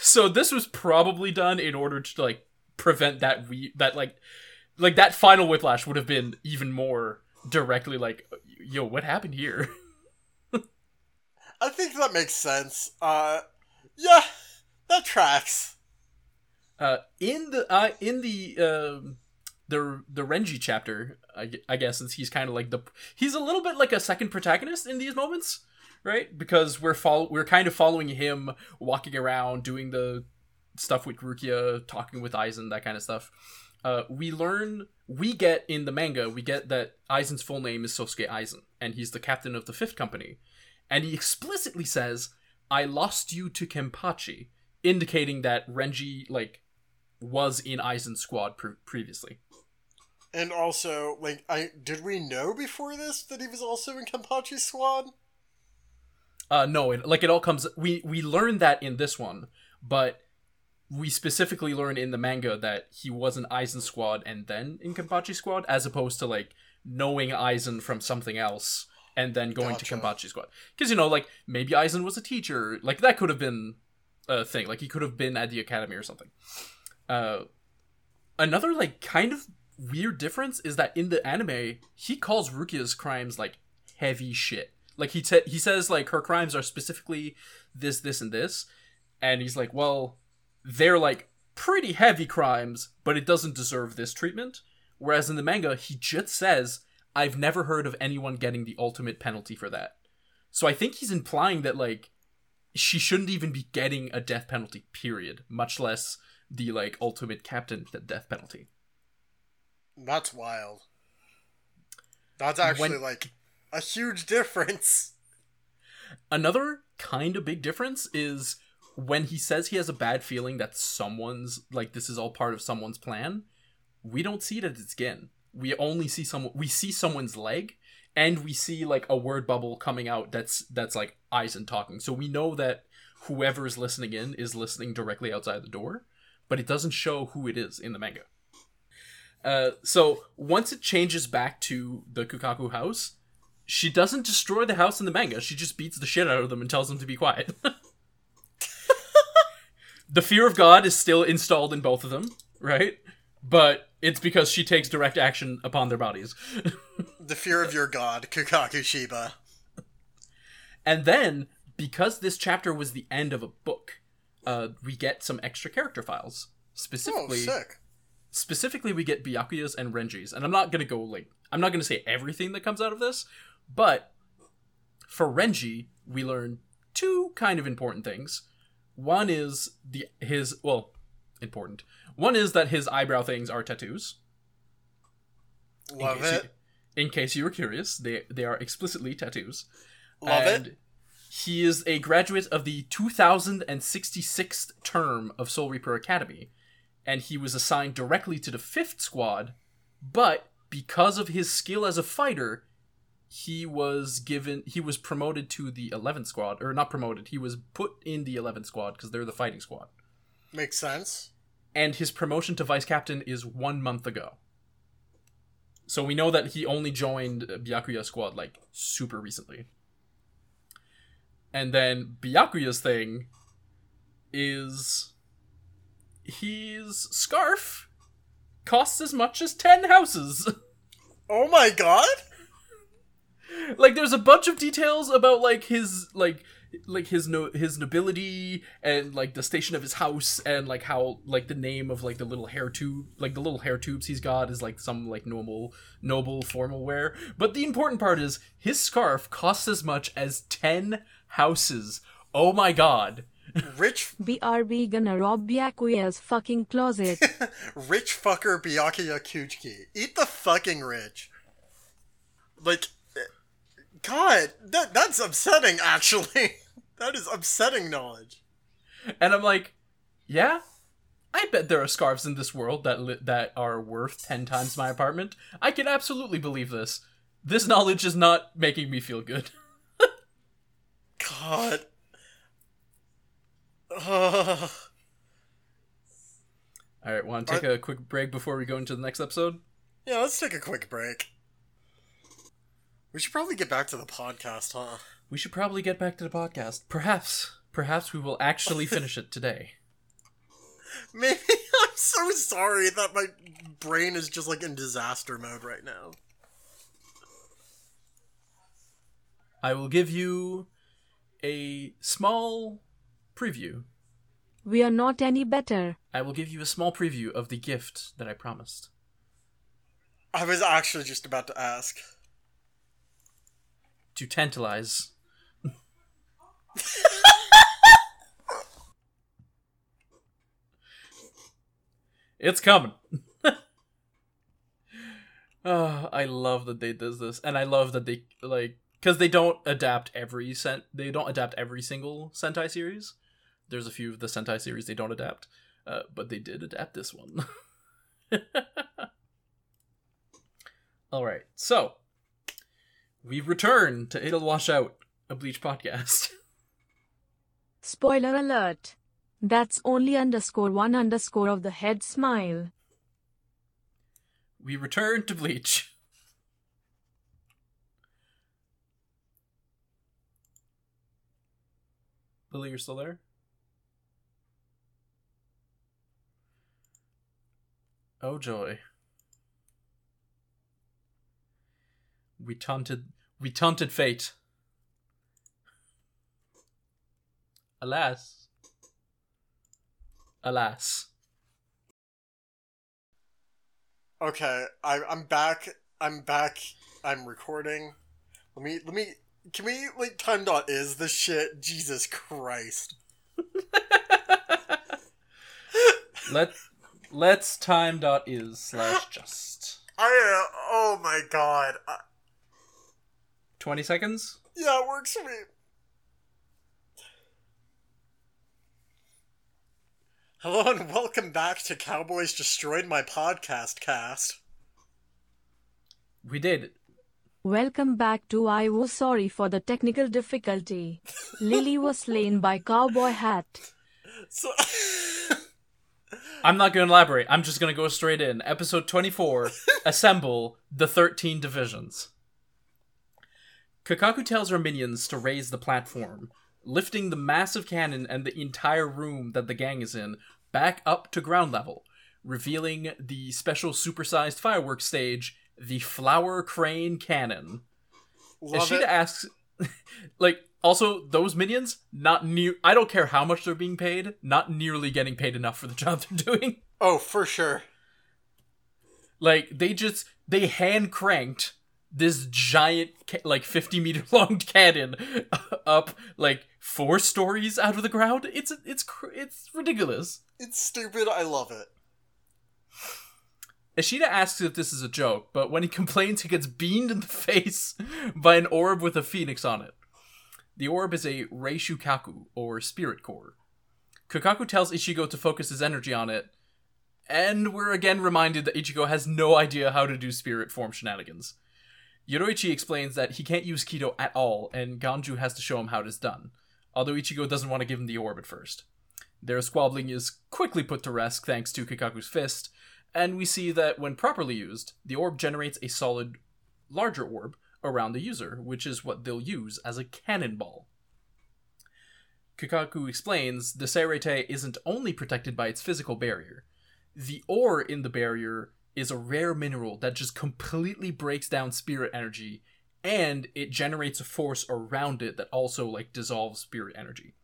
So this was probably done in order to like prevent that we that like like that final whiplash would have been even more directly like yo what happened here I think that makes sense. Uh, yeah, that tracks. uh in the uh in the um the the renji chapter i, I guess since he's kind of like the he's a little bit like a second protagonist in these moments right because we're follow we're kind of following him walking around doing the stuff with rukia talking with aizen that kind of stuff uh we learn we get in the manga we get that aizen's full name is sosuke aizen and he's the captain of the fifth company and he explicitly says i lost you to kenpachi indicating that renji like was in aizen's squad pre- previously And also, like, I did we know before this that he was also in Kenpachi's squad? Uh, no, it, like it all comes. We we learned that in this one, but we specifically learn in the manga that he was an Aizen squad and then in Kenpachi squad, as opposed to like knowing Aizen from something else and then going Gotcha. to Kenpachi squad. Because you know, like maybe Aizen was a teacher, like that could have been a thing. Like he could have been at the academy or something. Uh, another like kind of weird difference is that in the anime, he calls Rukia's crimes like heavy shit. Like he te- he says like her crimes are specifically this, this, and this, and he's like, well, they're like pretty heavy crimes, but it doesn't deserve this treatment. Whereas in the manga, he just says, I've never heard of anyone getting the ultimate penalty for that. So I think he's implying that like she shouldn't even be getting a death penalty, period, much less the like ultimate captain death penalty. That's wild. That's actually When- like a huge difference. Another kind of big difference is when he says he has a bad feeling that someone's like this is all part of someone's plan. We don't see it at its skin. We only see someone. We see someone's leg, and we see like a word bubble coming out. That's that's like Aizen talking. So we know that whoever is listening in is listening directly outside the door, but it doesn't show who it is in the manga. Uh, so once it changes back to the Kukaku house, she doesn't destroy the house in the manga. She just beats the shit out of them and tells them to be quiet. the fear of God is still installed in both of them, right? But it's because she takes direct action upon their bodies. The fear of your god, Kukaku Shiba. and then, because this chapter was the end of a book, uh, we get some extra character files. Oh, Specifically, sick. specifically we get Byakuya's and Renji's. And I'm not gonna go like I'm not gonna say everything that comes out of this, but for Renji, we learn two kind of important things. One is the his well, important. One is that his eyebrow things are tattoos. in Love you- it. in case you were curious, they they are explicitly tattoos. Love and it. He is a graduate of the 2066th term of Soul Reaper Academy, and he was assigned directly to the 5th squad, but because of his skill as a fighter, he was given he was promoted to the 11th squad or not promoted, he was put in the 11th squad because they're the fighting squad. Makes sense. And his promotion to vice captain is 1 month ago. So we know that he only joined Byakuya squad like super recently. And then Byakuya's thing is his scarf costs as much as 10 houses. Oh my god! Like there's a bunch of details about like his like like his no his nobility and like the station of his house and like how like the name of like the little hair tube like the little hair tubes he's got is like some like normal noble formal wear but the important part is his scarf costs as much as 10 houses oh my god Rich, BRB gonna rob Byakuya's fucking closet. rich fucker Byakuya Kuchiki. Eat the fucking rich. Like, God, that that's upsetting. Actually, that is upsetting knowledge. and i'm like yeah I bet there are scarves in this world that li- that are worth 10 times my apartment. I can absolutely believe this. this knowledge is not making me feel good. God. Ugh. All right, want to take a quick break before we go into the next episode? yeah, let's take a quick break. We should probably get back to the podcast, huh? We should probably get back to the podcast. Perhaps, perhaps we will actually finish it today. Maybe I'm so sorry that my brain is just like in disaster mode right now. I will give you a small preview. We are not any better. I will give you a small preview of the gift that I promised. I was actually just about to ask. To tantalize. it's coming. oh, I love that they does this, and I love that they like because they don't adapt every sent. They don't adapt every single Sentai series. There's a few of the Sentai series they don't adapt, uh, but they did adapt this one. All right, so we return to It'll Wash Out, a Bleach podcast. Spoiler alert. That's only underscore one underscore of the head smile. we return to Bleach. Lily, you're still there? Oh joy. We taunted we taunted fate. Alas. Alas. Okay, I, I'm back. I'm back. I'm recording. Let me. Let me. Can we like time dot is this shit? Jesus Christ. Let let's time dot is slash just I. Uh, oh my god. I, twenty seconds. yeah, it works for me. Hello and welcome back to Cowboys Destroyed My Podcast Cast. We did. Welcome back to I was sorry for the technical difficulty. Lily was slain by Cowboy Hat. So. I'm not going to elaborate. I'm just going to go straight in. Episode 24 Assemble the 13 Divisions. Kukaku tells her minions to raise the platform, lifting the massive cannon and the entire room that the gang is in back up to ground level, revealing the special supersized fireworks stage, the Flower Crane Cannon. Love Ishida it. asks, like, also those minions, not near. I don't care how much they're being paid, not nearly getting paid enough for the job they're doing. Oh, for sure. Like they just they hand cranked this giant like 50 meter long cannon up like four stories out of the ground it's it's it's ridiculous. It's stupid. I love it. Ishida asks if this is a joke, but when he complains, he gets beamed in the face by an orb with a phoenix on it. The orb is a Reishukaku, or spirit core. Kukaku tells Ichigo to focus his energy on it, and we're again reminded that Ichigo has no idea how to do spirit form shenanigans. Yoruichi explains that he can't use Kido at all, and Ganju has to show him how it is done, although Ichigo doesn't want to give him the orb at first. Their squabbling is quickly put to rest thanks to Kukaku's fist, and we see that when properly used, the orb generates a solid, larger orb around the user, which is what they'll use as a cannonball. Kukaku explains the Seireitei isn't only protected by its physical barrier. The ore in the barrier is a rare mineral that just completely breaks down spirit energy, and it generates a force around it that also like dissolves spirit energy.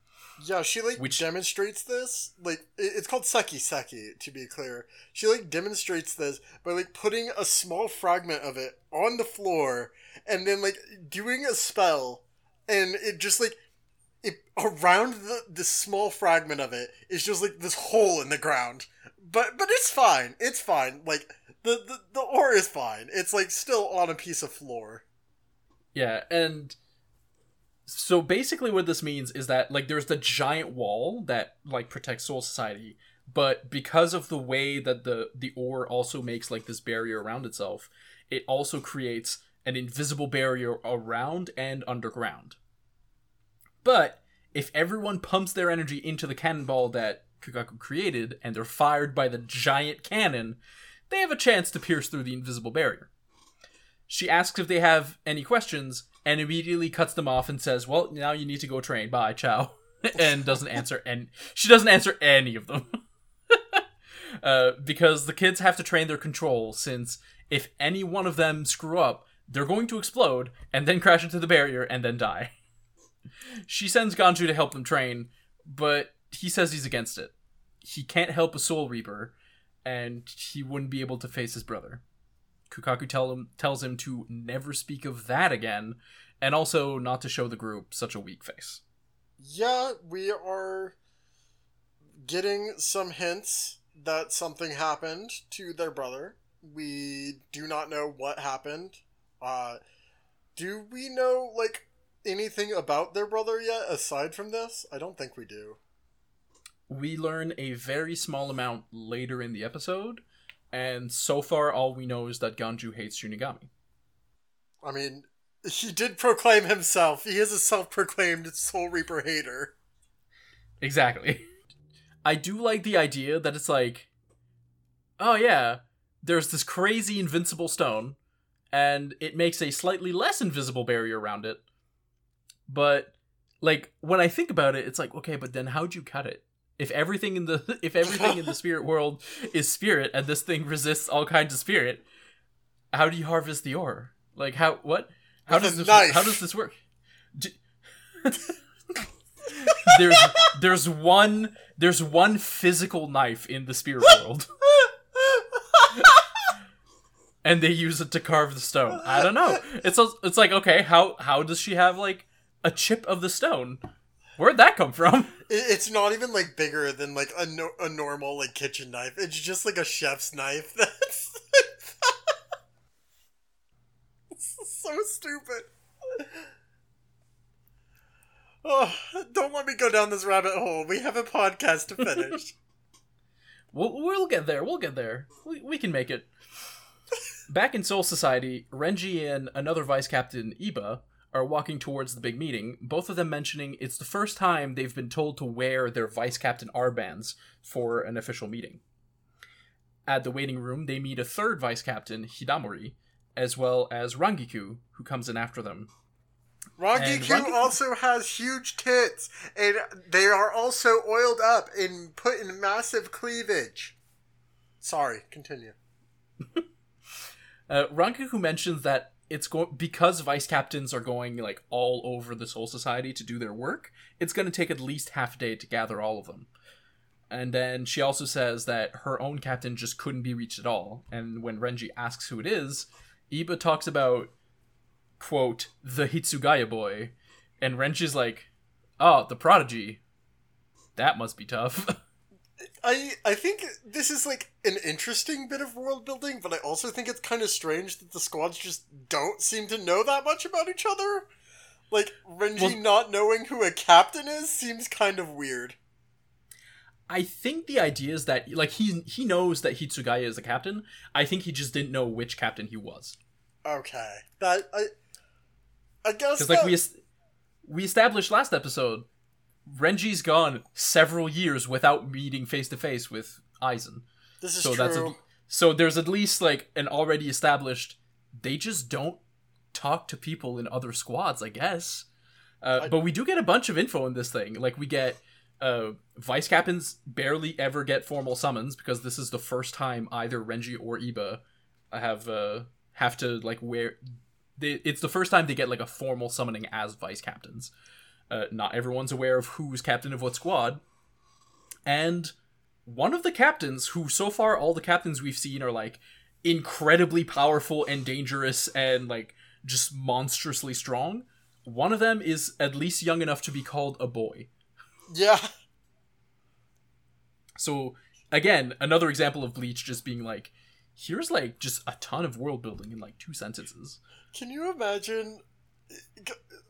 Yeah, she like Which- demonstrates this. Like it's called Seki Seki, to be clear. She like demonstrates this by like putting a small fragment of it on the floor and then like doing a spell and it just like it around the the small fragment of it is just like this hole in the ground. But but it's fine. It's fine. Like the the, the ore is fine. It's like still on a piece of floor. Yeah, and so basically what this means is that like there's the giant wall that like protects Soul Society, but because of the way that the the ore also makes like this barrier around itself, it also creates an invisible barrier around and underground. But if everyone pumps their energy into the cannonball that Kukaku created and they're fired by the giant cannon, they have a chance to pierce through the invisible barrier. She asks if they have any questions and immediately cuts them off and says, "Well, now you need to go train. Bye, ciao." and doesn't answer and she doesn't answer any of them. uh, because the kids have to train their control since if any one of them screw up, they're going to explode and then crash into the barrier and then die. She sends Ganju to help them train, but he says he's against it. He can't help a Soul Reaper, and he wouldn't be able to face his brother. Kukaku tell him, tells him to never speak of that again, and also not to show the group such a weak face. Yeah, we are getting some hints that something happened to their brother. We do not know what happened. Uh, do we know, like, anything about their brother yet aside from this? I don't think we do. We learn a very small amount later in the episode, and so far all we know is that Ganju hates Shinigami. I mean, he did proclaim himself. He is a self proclaimed Soul Reaper hater. Exactly. I do like the idea that it's like, oh yeah, there's this crazy invincible stone, and it makes a slightly less invisible barrier around it. But like when I think about it, it's like, okay, but then how'd you cut it? If everything in the if everything in the spirit world is spirit and this thing resists all kinds of spirit, how do you harvest the ore? Like how what? How With does this knife. how does this work? D- there's there's one there's one physical knife in the spirit world and they use it to carve the stone i don't know it's it's like okay how how does she have like a chip of the stone where'd that come from It's not even like bigger than like a, no- a normal like kitchen knife. It's just like a chef's knife. That's so stupid. Oh, don't let me go down this rabbit hole. We have a podcast to finish. we'll, we'll get there we'll get there we, we can make it back in soul society renji and another vice captain iba are walking towards the big meeting both of them mentioning it's the first time they've been told to wear their vice captain armbands for an official meeting at the waiting room they meet a third vice captain hinamori as well as rangiku who comes in after them Rangi And Q Rangi- also has huge tits, and they are also oiled up and put in massive cleavage. Sorry, continue. Uh, Rankiku mentions that it's going because vice captains are going like all over the Soul Society to do their work. It's going to take at least half a day to gather all of them. And then she also says that her own captain just couldn't be reached at all. And when Renji asks who it is, Iba talks about quote the Hitsugaya boy, and Renji's like, "Oh, the prodigy. That must be tough." I I think this is like an interesting bit of world building, but I also think it's kind of strange that the squads just don't seem to know that much about each other. Like Renji Well- not knowing who a captain is seems kind of weird. I think the idea is that like he he knows that Hitsugaya is a captain. I think he just didn't know which captain he was. Okay, that I I guess Because like that- we we established last episode, Renji's gone several years without meeting face to face with Aizen. this is So true. that's a, so there's at least like an already established. They just don't talk to people in other squads, I guess. Uh, I- but we do get a bunch of info in this thing. Like we get uh, vice captains barely ever get formal summons because this is the first time either Renji or Iba have uh, have to like wear. They, it's the first time they get like a formal summoning as vice captains. Uh, not everyone's aware of who's captain of what squad, and one of the captains, who so far all the captains we've seen are like incredibly powerful and dangerous and like just monstrously strong. One of them is at least young enough to be called a boy. yeah. So again, another example of Bleach just being like, here's like just a ton of world building in like two sentences. Can you imagine?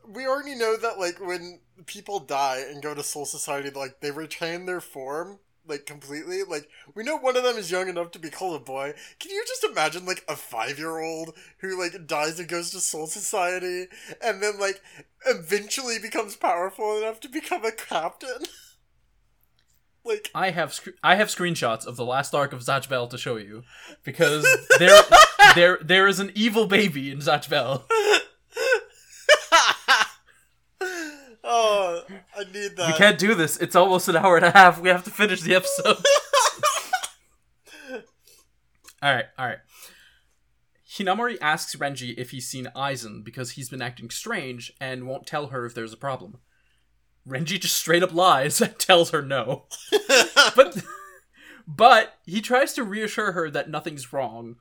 We already know that like when people die and go to Soul Society, like they retain their form, like completely. Like we know one of them is young enough to be called a boy. Can you just imagine like a five year old who like dies and goes to Soul Society and then like eventually becomes powerful enough to become a captain? like I have sc- I have screenshots of the last arc of Zatch Bell to show you because there there there is an evil baby in Zatch Bell. Oh, I need that. We can't do this. It's almost an hour and a half. We have to finish the episode. all right, all right. Hinamori asks Renji if he's seen Aizen because he's been acting strange and won't tell her if there's a problem. Renji just straight up lies and tells her no. but but he tries to reassure her that nothing's wrong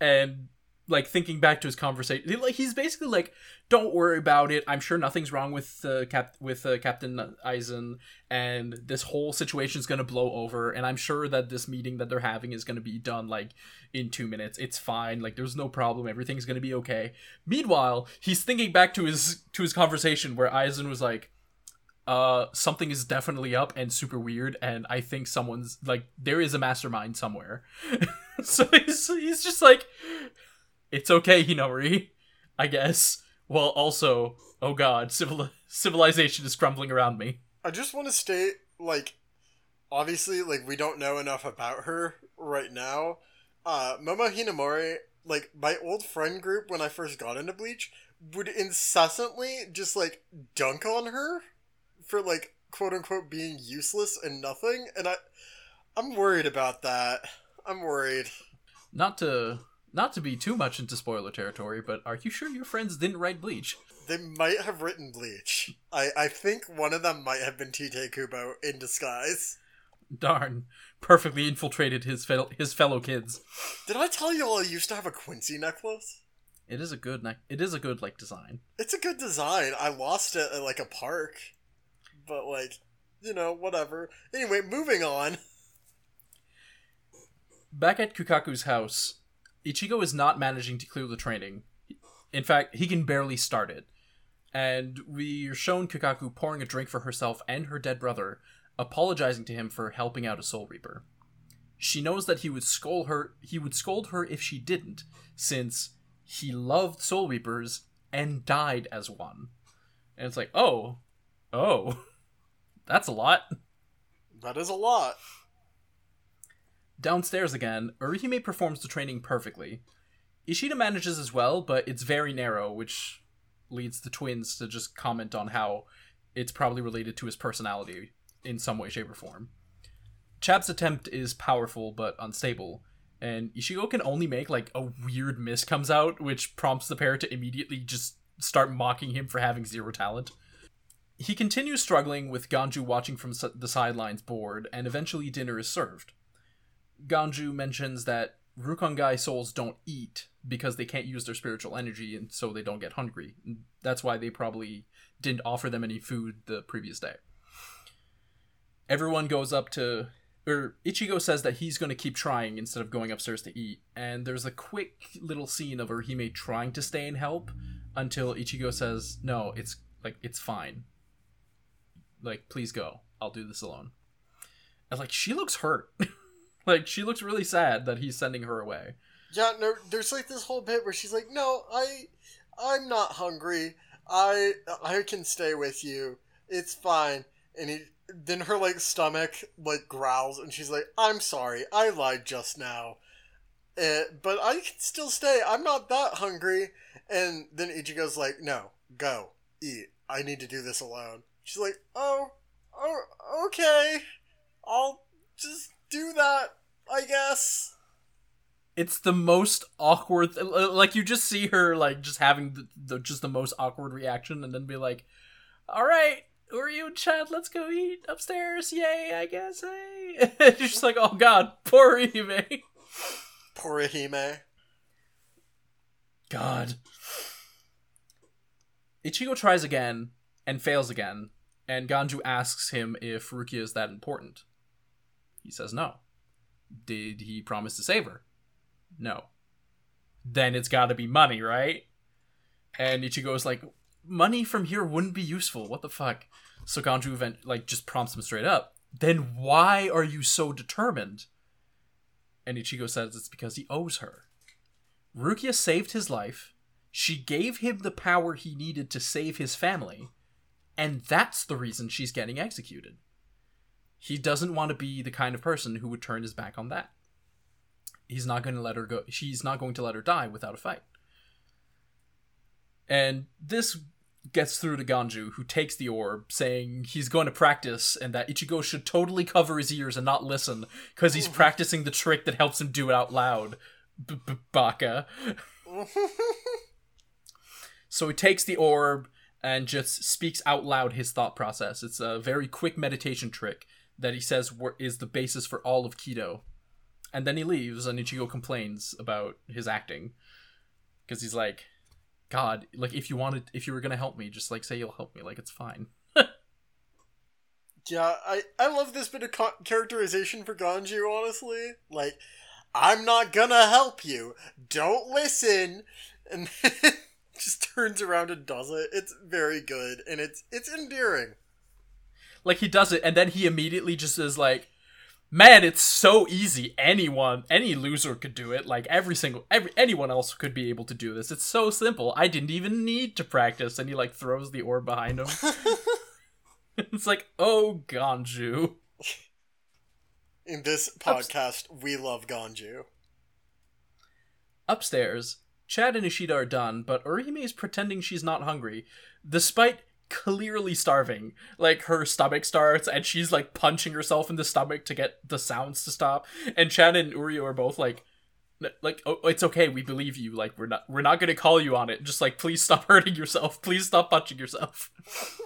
and like thinking back to his conversation like he's basically like don't worry about it. I'm sure nothing's wrong with uh, cap with uh, captain Aizen and this whole situation's gonna blow over and i'm sure that this meeting that they're having is gonna be done like in two minutes. It's fine. Like there's no problem. Everything's gonna be okay. Meanwhile he's thinking back to his to his conversation where Aizen was like uh something is definitely up and super weird and i think someone's like there is a mastermind somewhere. So he's, he's just like it's okay hinori i guess while also oh god civil civilization is crumbling around me I just want to state, like, obviously, like, we don't know enough about her right now. Uh, Momo Hinamori, like, my old friend group when I first got into Bleach, would incessantly just, like, dunk on her for, like, quote unquote being useless and nothing, and I, I'm worried about that. I'm worried. not to not to be too much into spoiler territory but are you sure your friends didn't write bleach They might have written Bleach. I, I think one of them might have been Tite Kubo in disguise. darn perfectly infiltrated his fel- his fellow kids Did I tell you all I used to have a Quincy necklace? it is a good ne- it is a good like design It's a good design. I lost it at like a park. But like, you know, whatever. Anyway, moving on. Back at Kukaku's house, Ichigo is not managing to clear the training. In fact, he can barely start it. And we're shown Kukaku pouring a drink for herself and her dead brother, apologizing to him for helping out a Soul Reaper. She knows that he would scold her he would scold her if she didn't, since he loved Soul Reapers and died as one. And it's like, oh, oh, that's a lot. That is a lot. Downstairs again, Orihime performs the training perfectly. Ishida manages as well, but it's very narrow, which leads the twins to just comment on how it's probably related to his personality in some way, shape, or form. Chad's attempt is powerful but unstable, and Ichigo can only make like a weird miss comes out, which prompts the pair to immediately just start mocking him for having zero talent. He continues struggling with Ganju watching from the sidelines bored, and eventually dinner is served. Ganju mentions that Rukongai souls don't eat because they can't use their spiritual energy and so they don't get hungry. That's why they probably didn't offer them any food the previous day. Everyone goes up to or Ichigo says that he's going to keep trying instead of going upstairs to eat, and there's a quick little scene of Orihime trying to stay and help until Ichigo says, "No, it's like it's fine. Like please go. I'll do this alone." And like she looks hurt. like she looks really sad that he's sending her away. Yeah, no, there's like this whole bit where she's like, "No, I, I'm not hungry. I, I can stay with you. It's fine." And he, then her like stomach like growls, and she's like, "I'm sorry, I lied just now, eh, but I can still stay. I'm not that hungry." And then Ichigo's like, "No, go eat. I need to do this alone." She's like, "Oh, oh, okay. I'll just do that, I guess." It's the most awkward. Uh, like you just see her like just having the, the just the most awkward reaction, and then be like, "All right." Uryu, Chad, let's go eat upstairs. Yay, I guess. Hey. You're just like, oh god, poor Ime. Poor Hime. God. Ichigo tries again and fails again, and Ganju asks him if Rukia is that important. He says no. Did he promise to save her? No. Then it's gotta be money, right? And Ichigo Ichigo's like, money from here wouldn't be useful. What the fuck? So Ganju event like just prompts him straight up. then why are you so determined? And Ichigo says it's because he owes her. Rukia saved his life. She gave him the power he needed to save his family. And that's the reason she's getting executed. He doesn't want to be the kind of person who would turn his back on that. He's not going to let her go. She's not going to let her die without a fight. And this gets through to Ganju, who takes the orb, saying he's going to practice and that Ichigo should totally cover his ears and not listen because he's oh. practicing the trick that helps him do it out loud. Baka. so he takes the orb and just speaks out loud his thought process. It's a very quick meditation trick that he says is the basis for all of Kido. And then he leaves, and Ichigo complains about his acting because he's like, God, like if you wanted, if you were gonna help me, just like say you'll help me. Like it's fine. yeah, I I love this bit of co- characterization for Ganju. Honestly, like I'm not gonna help you. Don't listen, and just turns around and does it. It's very good, and it's it's endearing. Like he does it, and then he immediately just is like, man, it's so easy. Anyone, any loser could do it. Like every single, every anyone else could be able to do this. It's so simple. I didn't even need to practice. And he like throws the orb behind him. it's like, oh, Ganju. In this podcast, Up- we love Ganju. Upstairs, Chad and Ishida are done, but Orihime is pretending she's not hungry, despite clearly starving. Like her stomach starts and she's like punching herself in the stomach to get the sounds to stop. And Chad and Uryu are both like like oh, it's okay, we believe you. Like we're not we're not going to call you on it. Just like please stop hurting yourself. Please stop punching yourself.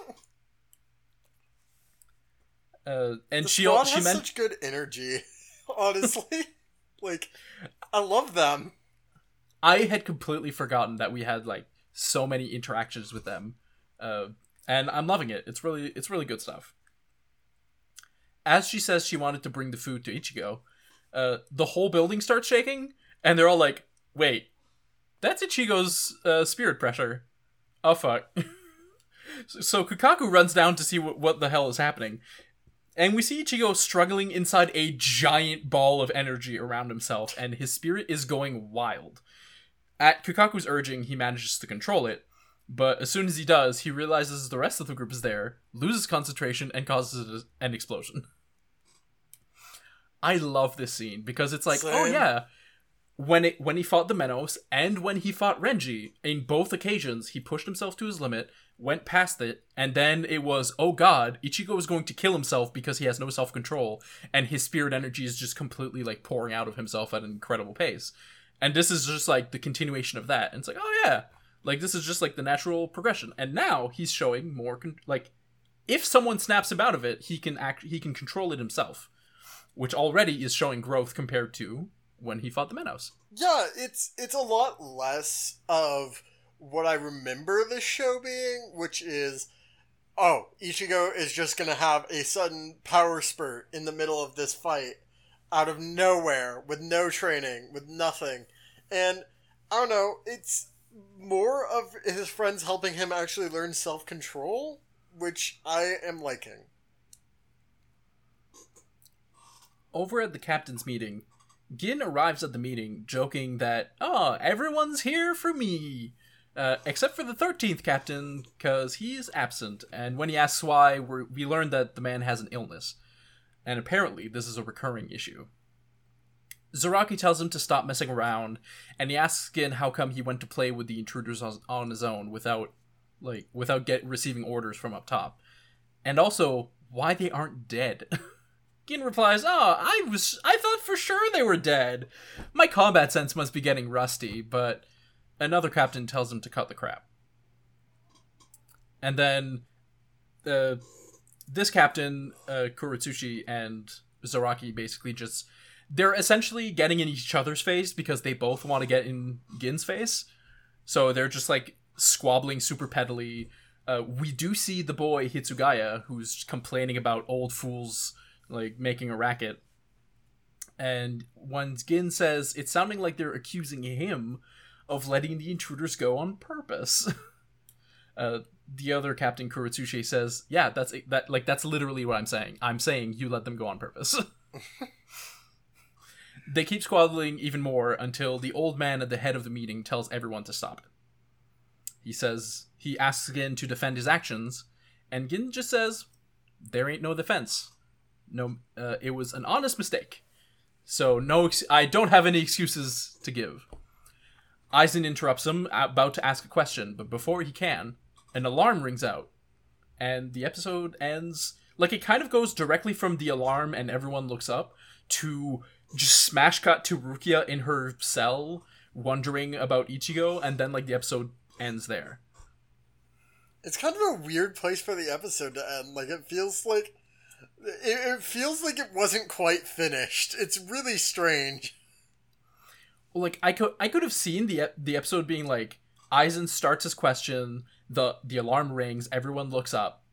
uh and the she squad she meant such good energy. Honestly, like I love them. I had completely forgotten that we had like so many interactions with them. Uh, and I'm loving it. It's really it's really good stuff. As she says she wanted to bring the food to Ichigo, uh, the whole building starts shaking, and they're all like, "Wait, that's Ichigo's uh, spirit pressure." Oh fuck! so Kukaku runs down to see what, what the hell is happening, and we see Ichigo struggling inside a giant ball of energy around himself, and his spirit is going wild. At Kukaku's urging, he manages to control it, but as soon as he does, he realizes the rest of the group is there, loses concentration, and causes an explosion. I love this scene because it's like, oh, Same. oh yeah, when it when he fought the Menos and when he fought Renji, in both occasions he pushed himself to his limit, went past it, and then it was, oh god, Ichigo is going to kill himself because he has no self control, and his spirit energy is just completely like pouring out of himself at an incredible pace. And this is just like the continuation of that. And it's like, oh yeah, like this is just like the natural progression. And now he's showing more con- like if someone snaps him out of it, he can act he can control it himself, which already is showing growth compared to when he fought the Menos. Yeah, it's it's a lot less of what I remember the show being, which is oh, Ichigo is just going to have a sudden power spurt in the middle of this fight out of nowhere with no training, with nothing. And I don't know, it's more of his friends helping him actually learn self control, which I am liking. Over at the captain's meeting, Gin arrives at the meeting joking that, oh, everyone's here for me. Uh, except for the 13th captain, because he's absent, and when he asks why, we learn that the man has an illness. And apparently, this is a recurring issue. Zaraki tells him to stop messing around, and he asks Gin how come he went to play with the intruders on, on his own without, like, without get receiving orders from up top, and also why they aren't dead. Gin replies, "Oh, I was, I thought for sure they were dead. My combat sense must be getting rusty." But another captain tells him to cut the crap, and then, uh, this captain, uh, and Zaraki basically just they're essentially getting in each other's face because they both want to get in Gin's face. So they're just like squabbling super pettily. Uh, we do see the boy Hitsugaya who's complaining about old fools like making a racket. And when Gin says it's sounding like they're accusing him of letting the intruders go on purpose. uh, the other Captain Kuratsuchi says, "Yeah, that's that. Like that's literally what I'm saying. I'm saying you let them go on purpose." they keep squabbling even more until the old man at the head of the meeting tells everyone to stop. it. He says he asks Gin to defend his actions, and Gin just says, "There ain't no defense. No, uh, it was an honest mistake. So no, ex- I don't have any excuses to give." Aizen interrupts him, about to ask a question, but before he can, an alarm rings out, and the episode ends like it kind of goes directly from the alarm and everyone looks up to just smash cut to Rukia in her cell wondering about Ichigo, and then like the episode ends there. It's kind of a weird place for the episode to end. Like it feels like it, it feels like it wasn't quite finished. It's really strange. like I could I could have seen the the episode being like Aizen starts his question, the the alarm rings, everyone looks up,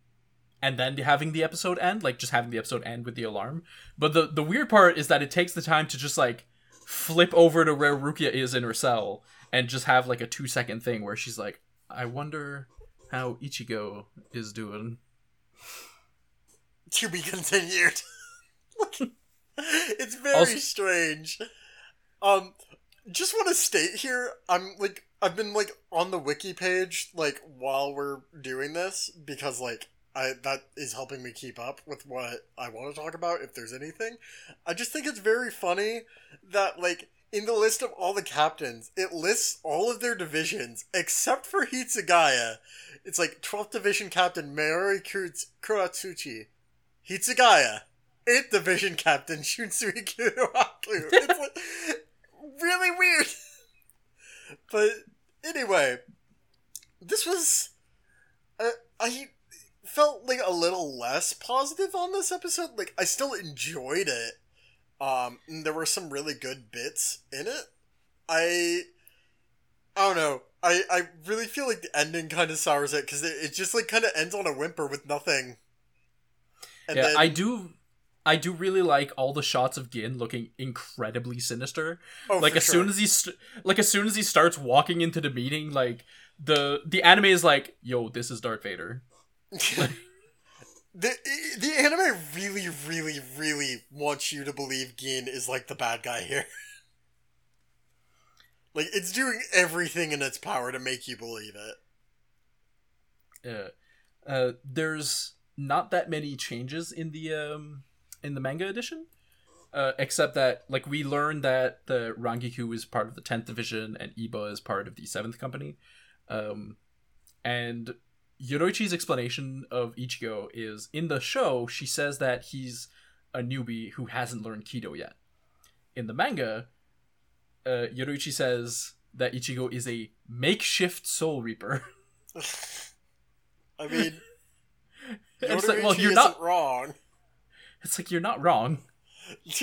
and then having the episode end, like just having the episode end with the alarm. But the the weird part is that it takes the time to just like flip over to where Rukia is in her cell and just have like a two second thing where she's like, I wonder how Ichigo is doing. To be continued. it's very Also- strange. Um, just want to state here, I'm like, I've been like on the wiki page like while we're doing this because like I that is helping me keep up with what I want to talk about if there's anything. I just think it's very funny that like in the list of all the captains, it lists all of their divisions except for Hitsugaya. It's like 12th Division Captain Mayuri Kuratsuchi, Hitsugaya, 8th Division Captain Shunsui Kyoraku. It's like really weird. But anyway, this was. Uh, I felt like a little less positive on this episode. Like, I still enjoyed it. Um, there were some really good bits in it. I. I don't know. I, I really feel like the ending kind of sours it because it, it just like kind of ends on a whimper with nothing. And yeah, then- I do I do really like all the shots of Gin looking incredibly sinister. Oh, like as soon as he st- like as soon as he starts walking into the meeting like the the anime is like yo this is darth vader the the anime really, really, really wants you to believe Gin is like the bad guy here. like it's doing everything in its power to make you believe it. uh, uh there's not that many changes in the um in the manga edition uh, except that like we learned that the Rangiku is part of the 10th division and Iba is part of the 7th company um and Yoruichi's explanation of Ichigo is in the show she says that he's a newbie who hasn't learned Kido yet. In the manga, uh, Yoroichi says that Ichigo is a makeshift soul reaper. I mean, It's like, well, you're not. wrong. It's like you're not wrong.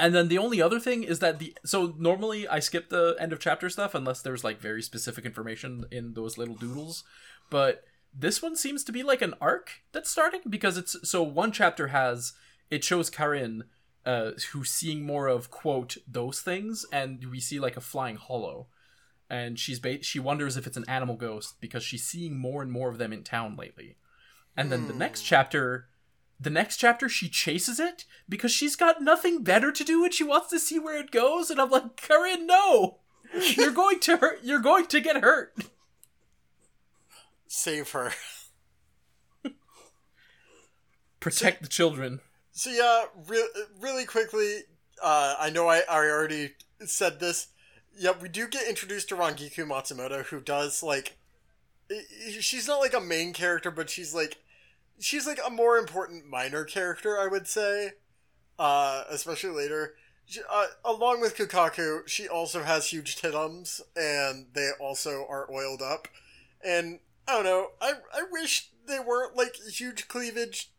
And then the only other thing is that the so normally I skip the end of chapter stuff unless there's like very specific information in those little doodles, but this one seems to be like an arc that's starting because it's so one chapter has it shows Karin uh who's seeing more of quote those things and we see like a flying hollow. And she's ba- she wonders if it's an animal ghost because she's seeing more and more of them in town lately. And then the next chapter the next chapter she chases it because she's got nothing better to do and she wants to see where it goes and i'm like Karin, no you're going to hurt you're going to get hurt Save her. protect the children So yeah, re- really quickly, uh, I know I, I already said this. Yeah, we do get introduced to Rangiku Matsumoto, who does like, she's not like a main character, but she's like, she's like a more important minor character, I would say. Uh, especially later. She, uh, along with Kukaku, she also has huge titums, and they also are oiled up. And I don't know, I I wish they weren't like huge cleavage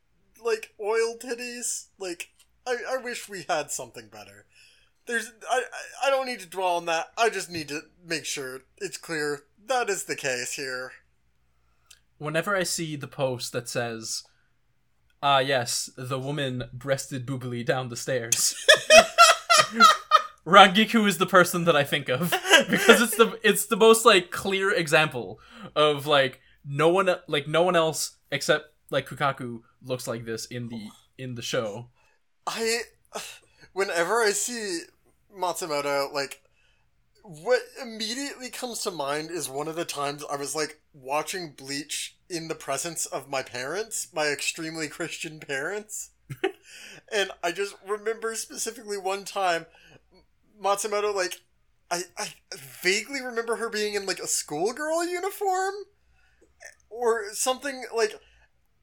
like oil titties. Like I, I wish we had something better. There's I, I I don't need to dwell on that. I just need to make sure it's clear that is the case here. Whenever i see the post that says ah yes the woman breasted boobily down the stairs Rangiku is the person that I think of because it's the it's the most like clear example of like no one like no one else except like Kukaku looks like this in the in the show. I, whenever I see Matsumoto, like, what immediately comes to mind is one of the times I was like watching Bleach in the presence of my parents, my extremely Christian parents. and I just remember specifically one time Matsumoto, like, I, I vaguely remember her being in like a schoolgirl uniform or something like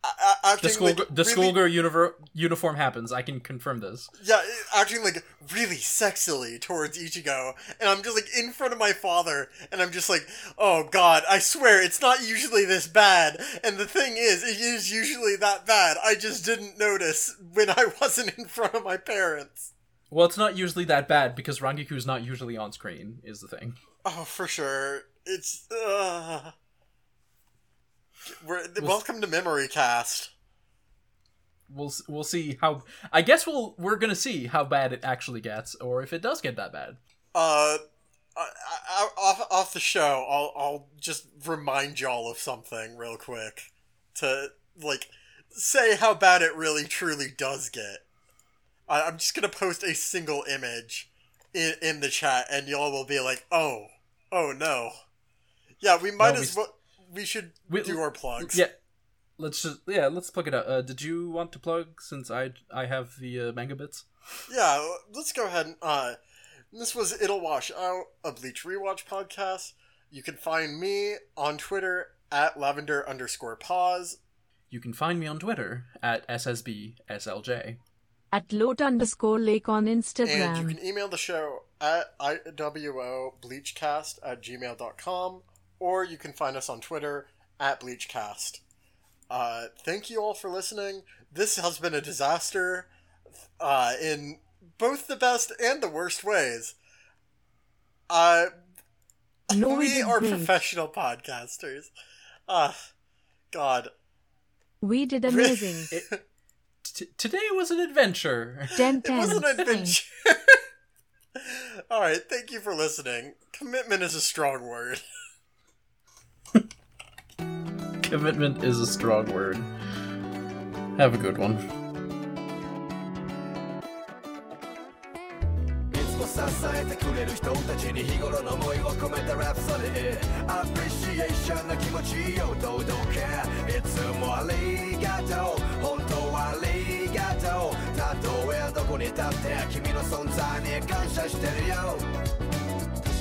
a- a- acting The school like, the really- schoolgirl univer- uniform happens. I can confirm this. yeah, acting like really sexily towards Ichigo, and I'm just like in front of my father, and I'm just like, oh god, I swear it's not usually this bad. And the thing is, it is usually that bad. I just didn't notice when I wasn't in front of my parents. Well, it's not usually that bad because Rangiku's not usually on screen. Is the thing. Oh, for sure. It's uh we're, welcome to Memory Cast. We'll we'll see how. I guess we'll we're gonna see how bad it actually gets, or if it does get that bad. Uh, I, I, off off the show, I'll I'll just remind y'all of something real quick to like say how bad it really truly does get. I, I'm just gonna post a single image in in the chat, and y'all will be like, "Oh, oh no." Yeah, we might No, as s- well. We should We- do our plugs. Yeah, let's just yeah let's plug it out. Uh, did you want to plug since I I have the uh, manga bits? Yeah, let's go ahead and uh this was It'll Wash Out, a Bleach Rewatch podcast. You can find me on Twitter at lavender underscore pause. You can find me on Twitter at ssbslj. At lot underscore lake on Instagram. And you can email the show at iwobleachcast at gmail.com or you can find us on Twitter at bleachcast. Uh, thank you all for listening. This has been a disaster uh, in both the best and the worst ways. Uh, No, we we are great. professional podcasters. Uh, God. We did amazing. T- today was an adventure. 10 It wasn't an adventure. All right, thank you for listening. Commitment is a strong word. Commitment is a strong word. Have a good one. いつも支えてくれる人たちに日頃の思いを込めたラプソディアプリシエーションな気持ちを堂々けいつもありがとう本当はありがとうたとえどこに立って君の存在に感謝してるよ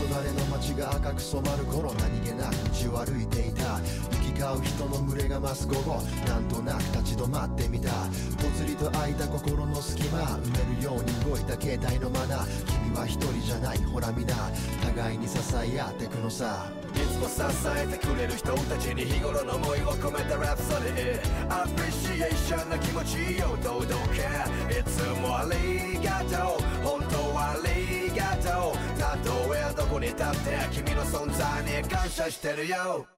黄昏の街が赤く染まる頃何気なく道を歩いていた。行き交う人の群れが増す午後なんとなく立ち止まってみた。ぽつりと空いた心の隙間埋めるように動いた携帯のマナー君は一人じゃないほら皆互いに支え合ってくのさ。いつも支えてくれる人たちに日頃の思いを込めたラプソディ。アプリシエーションな気持ちを堂々けいつもありがとう本当はありがとう。どうやどこに立って君の存在に感謝してるよ。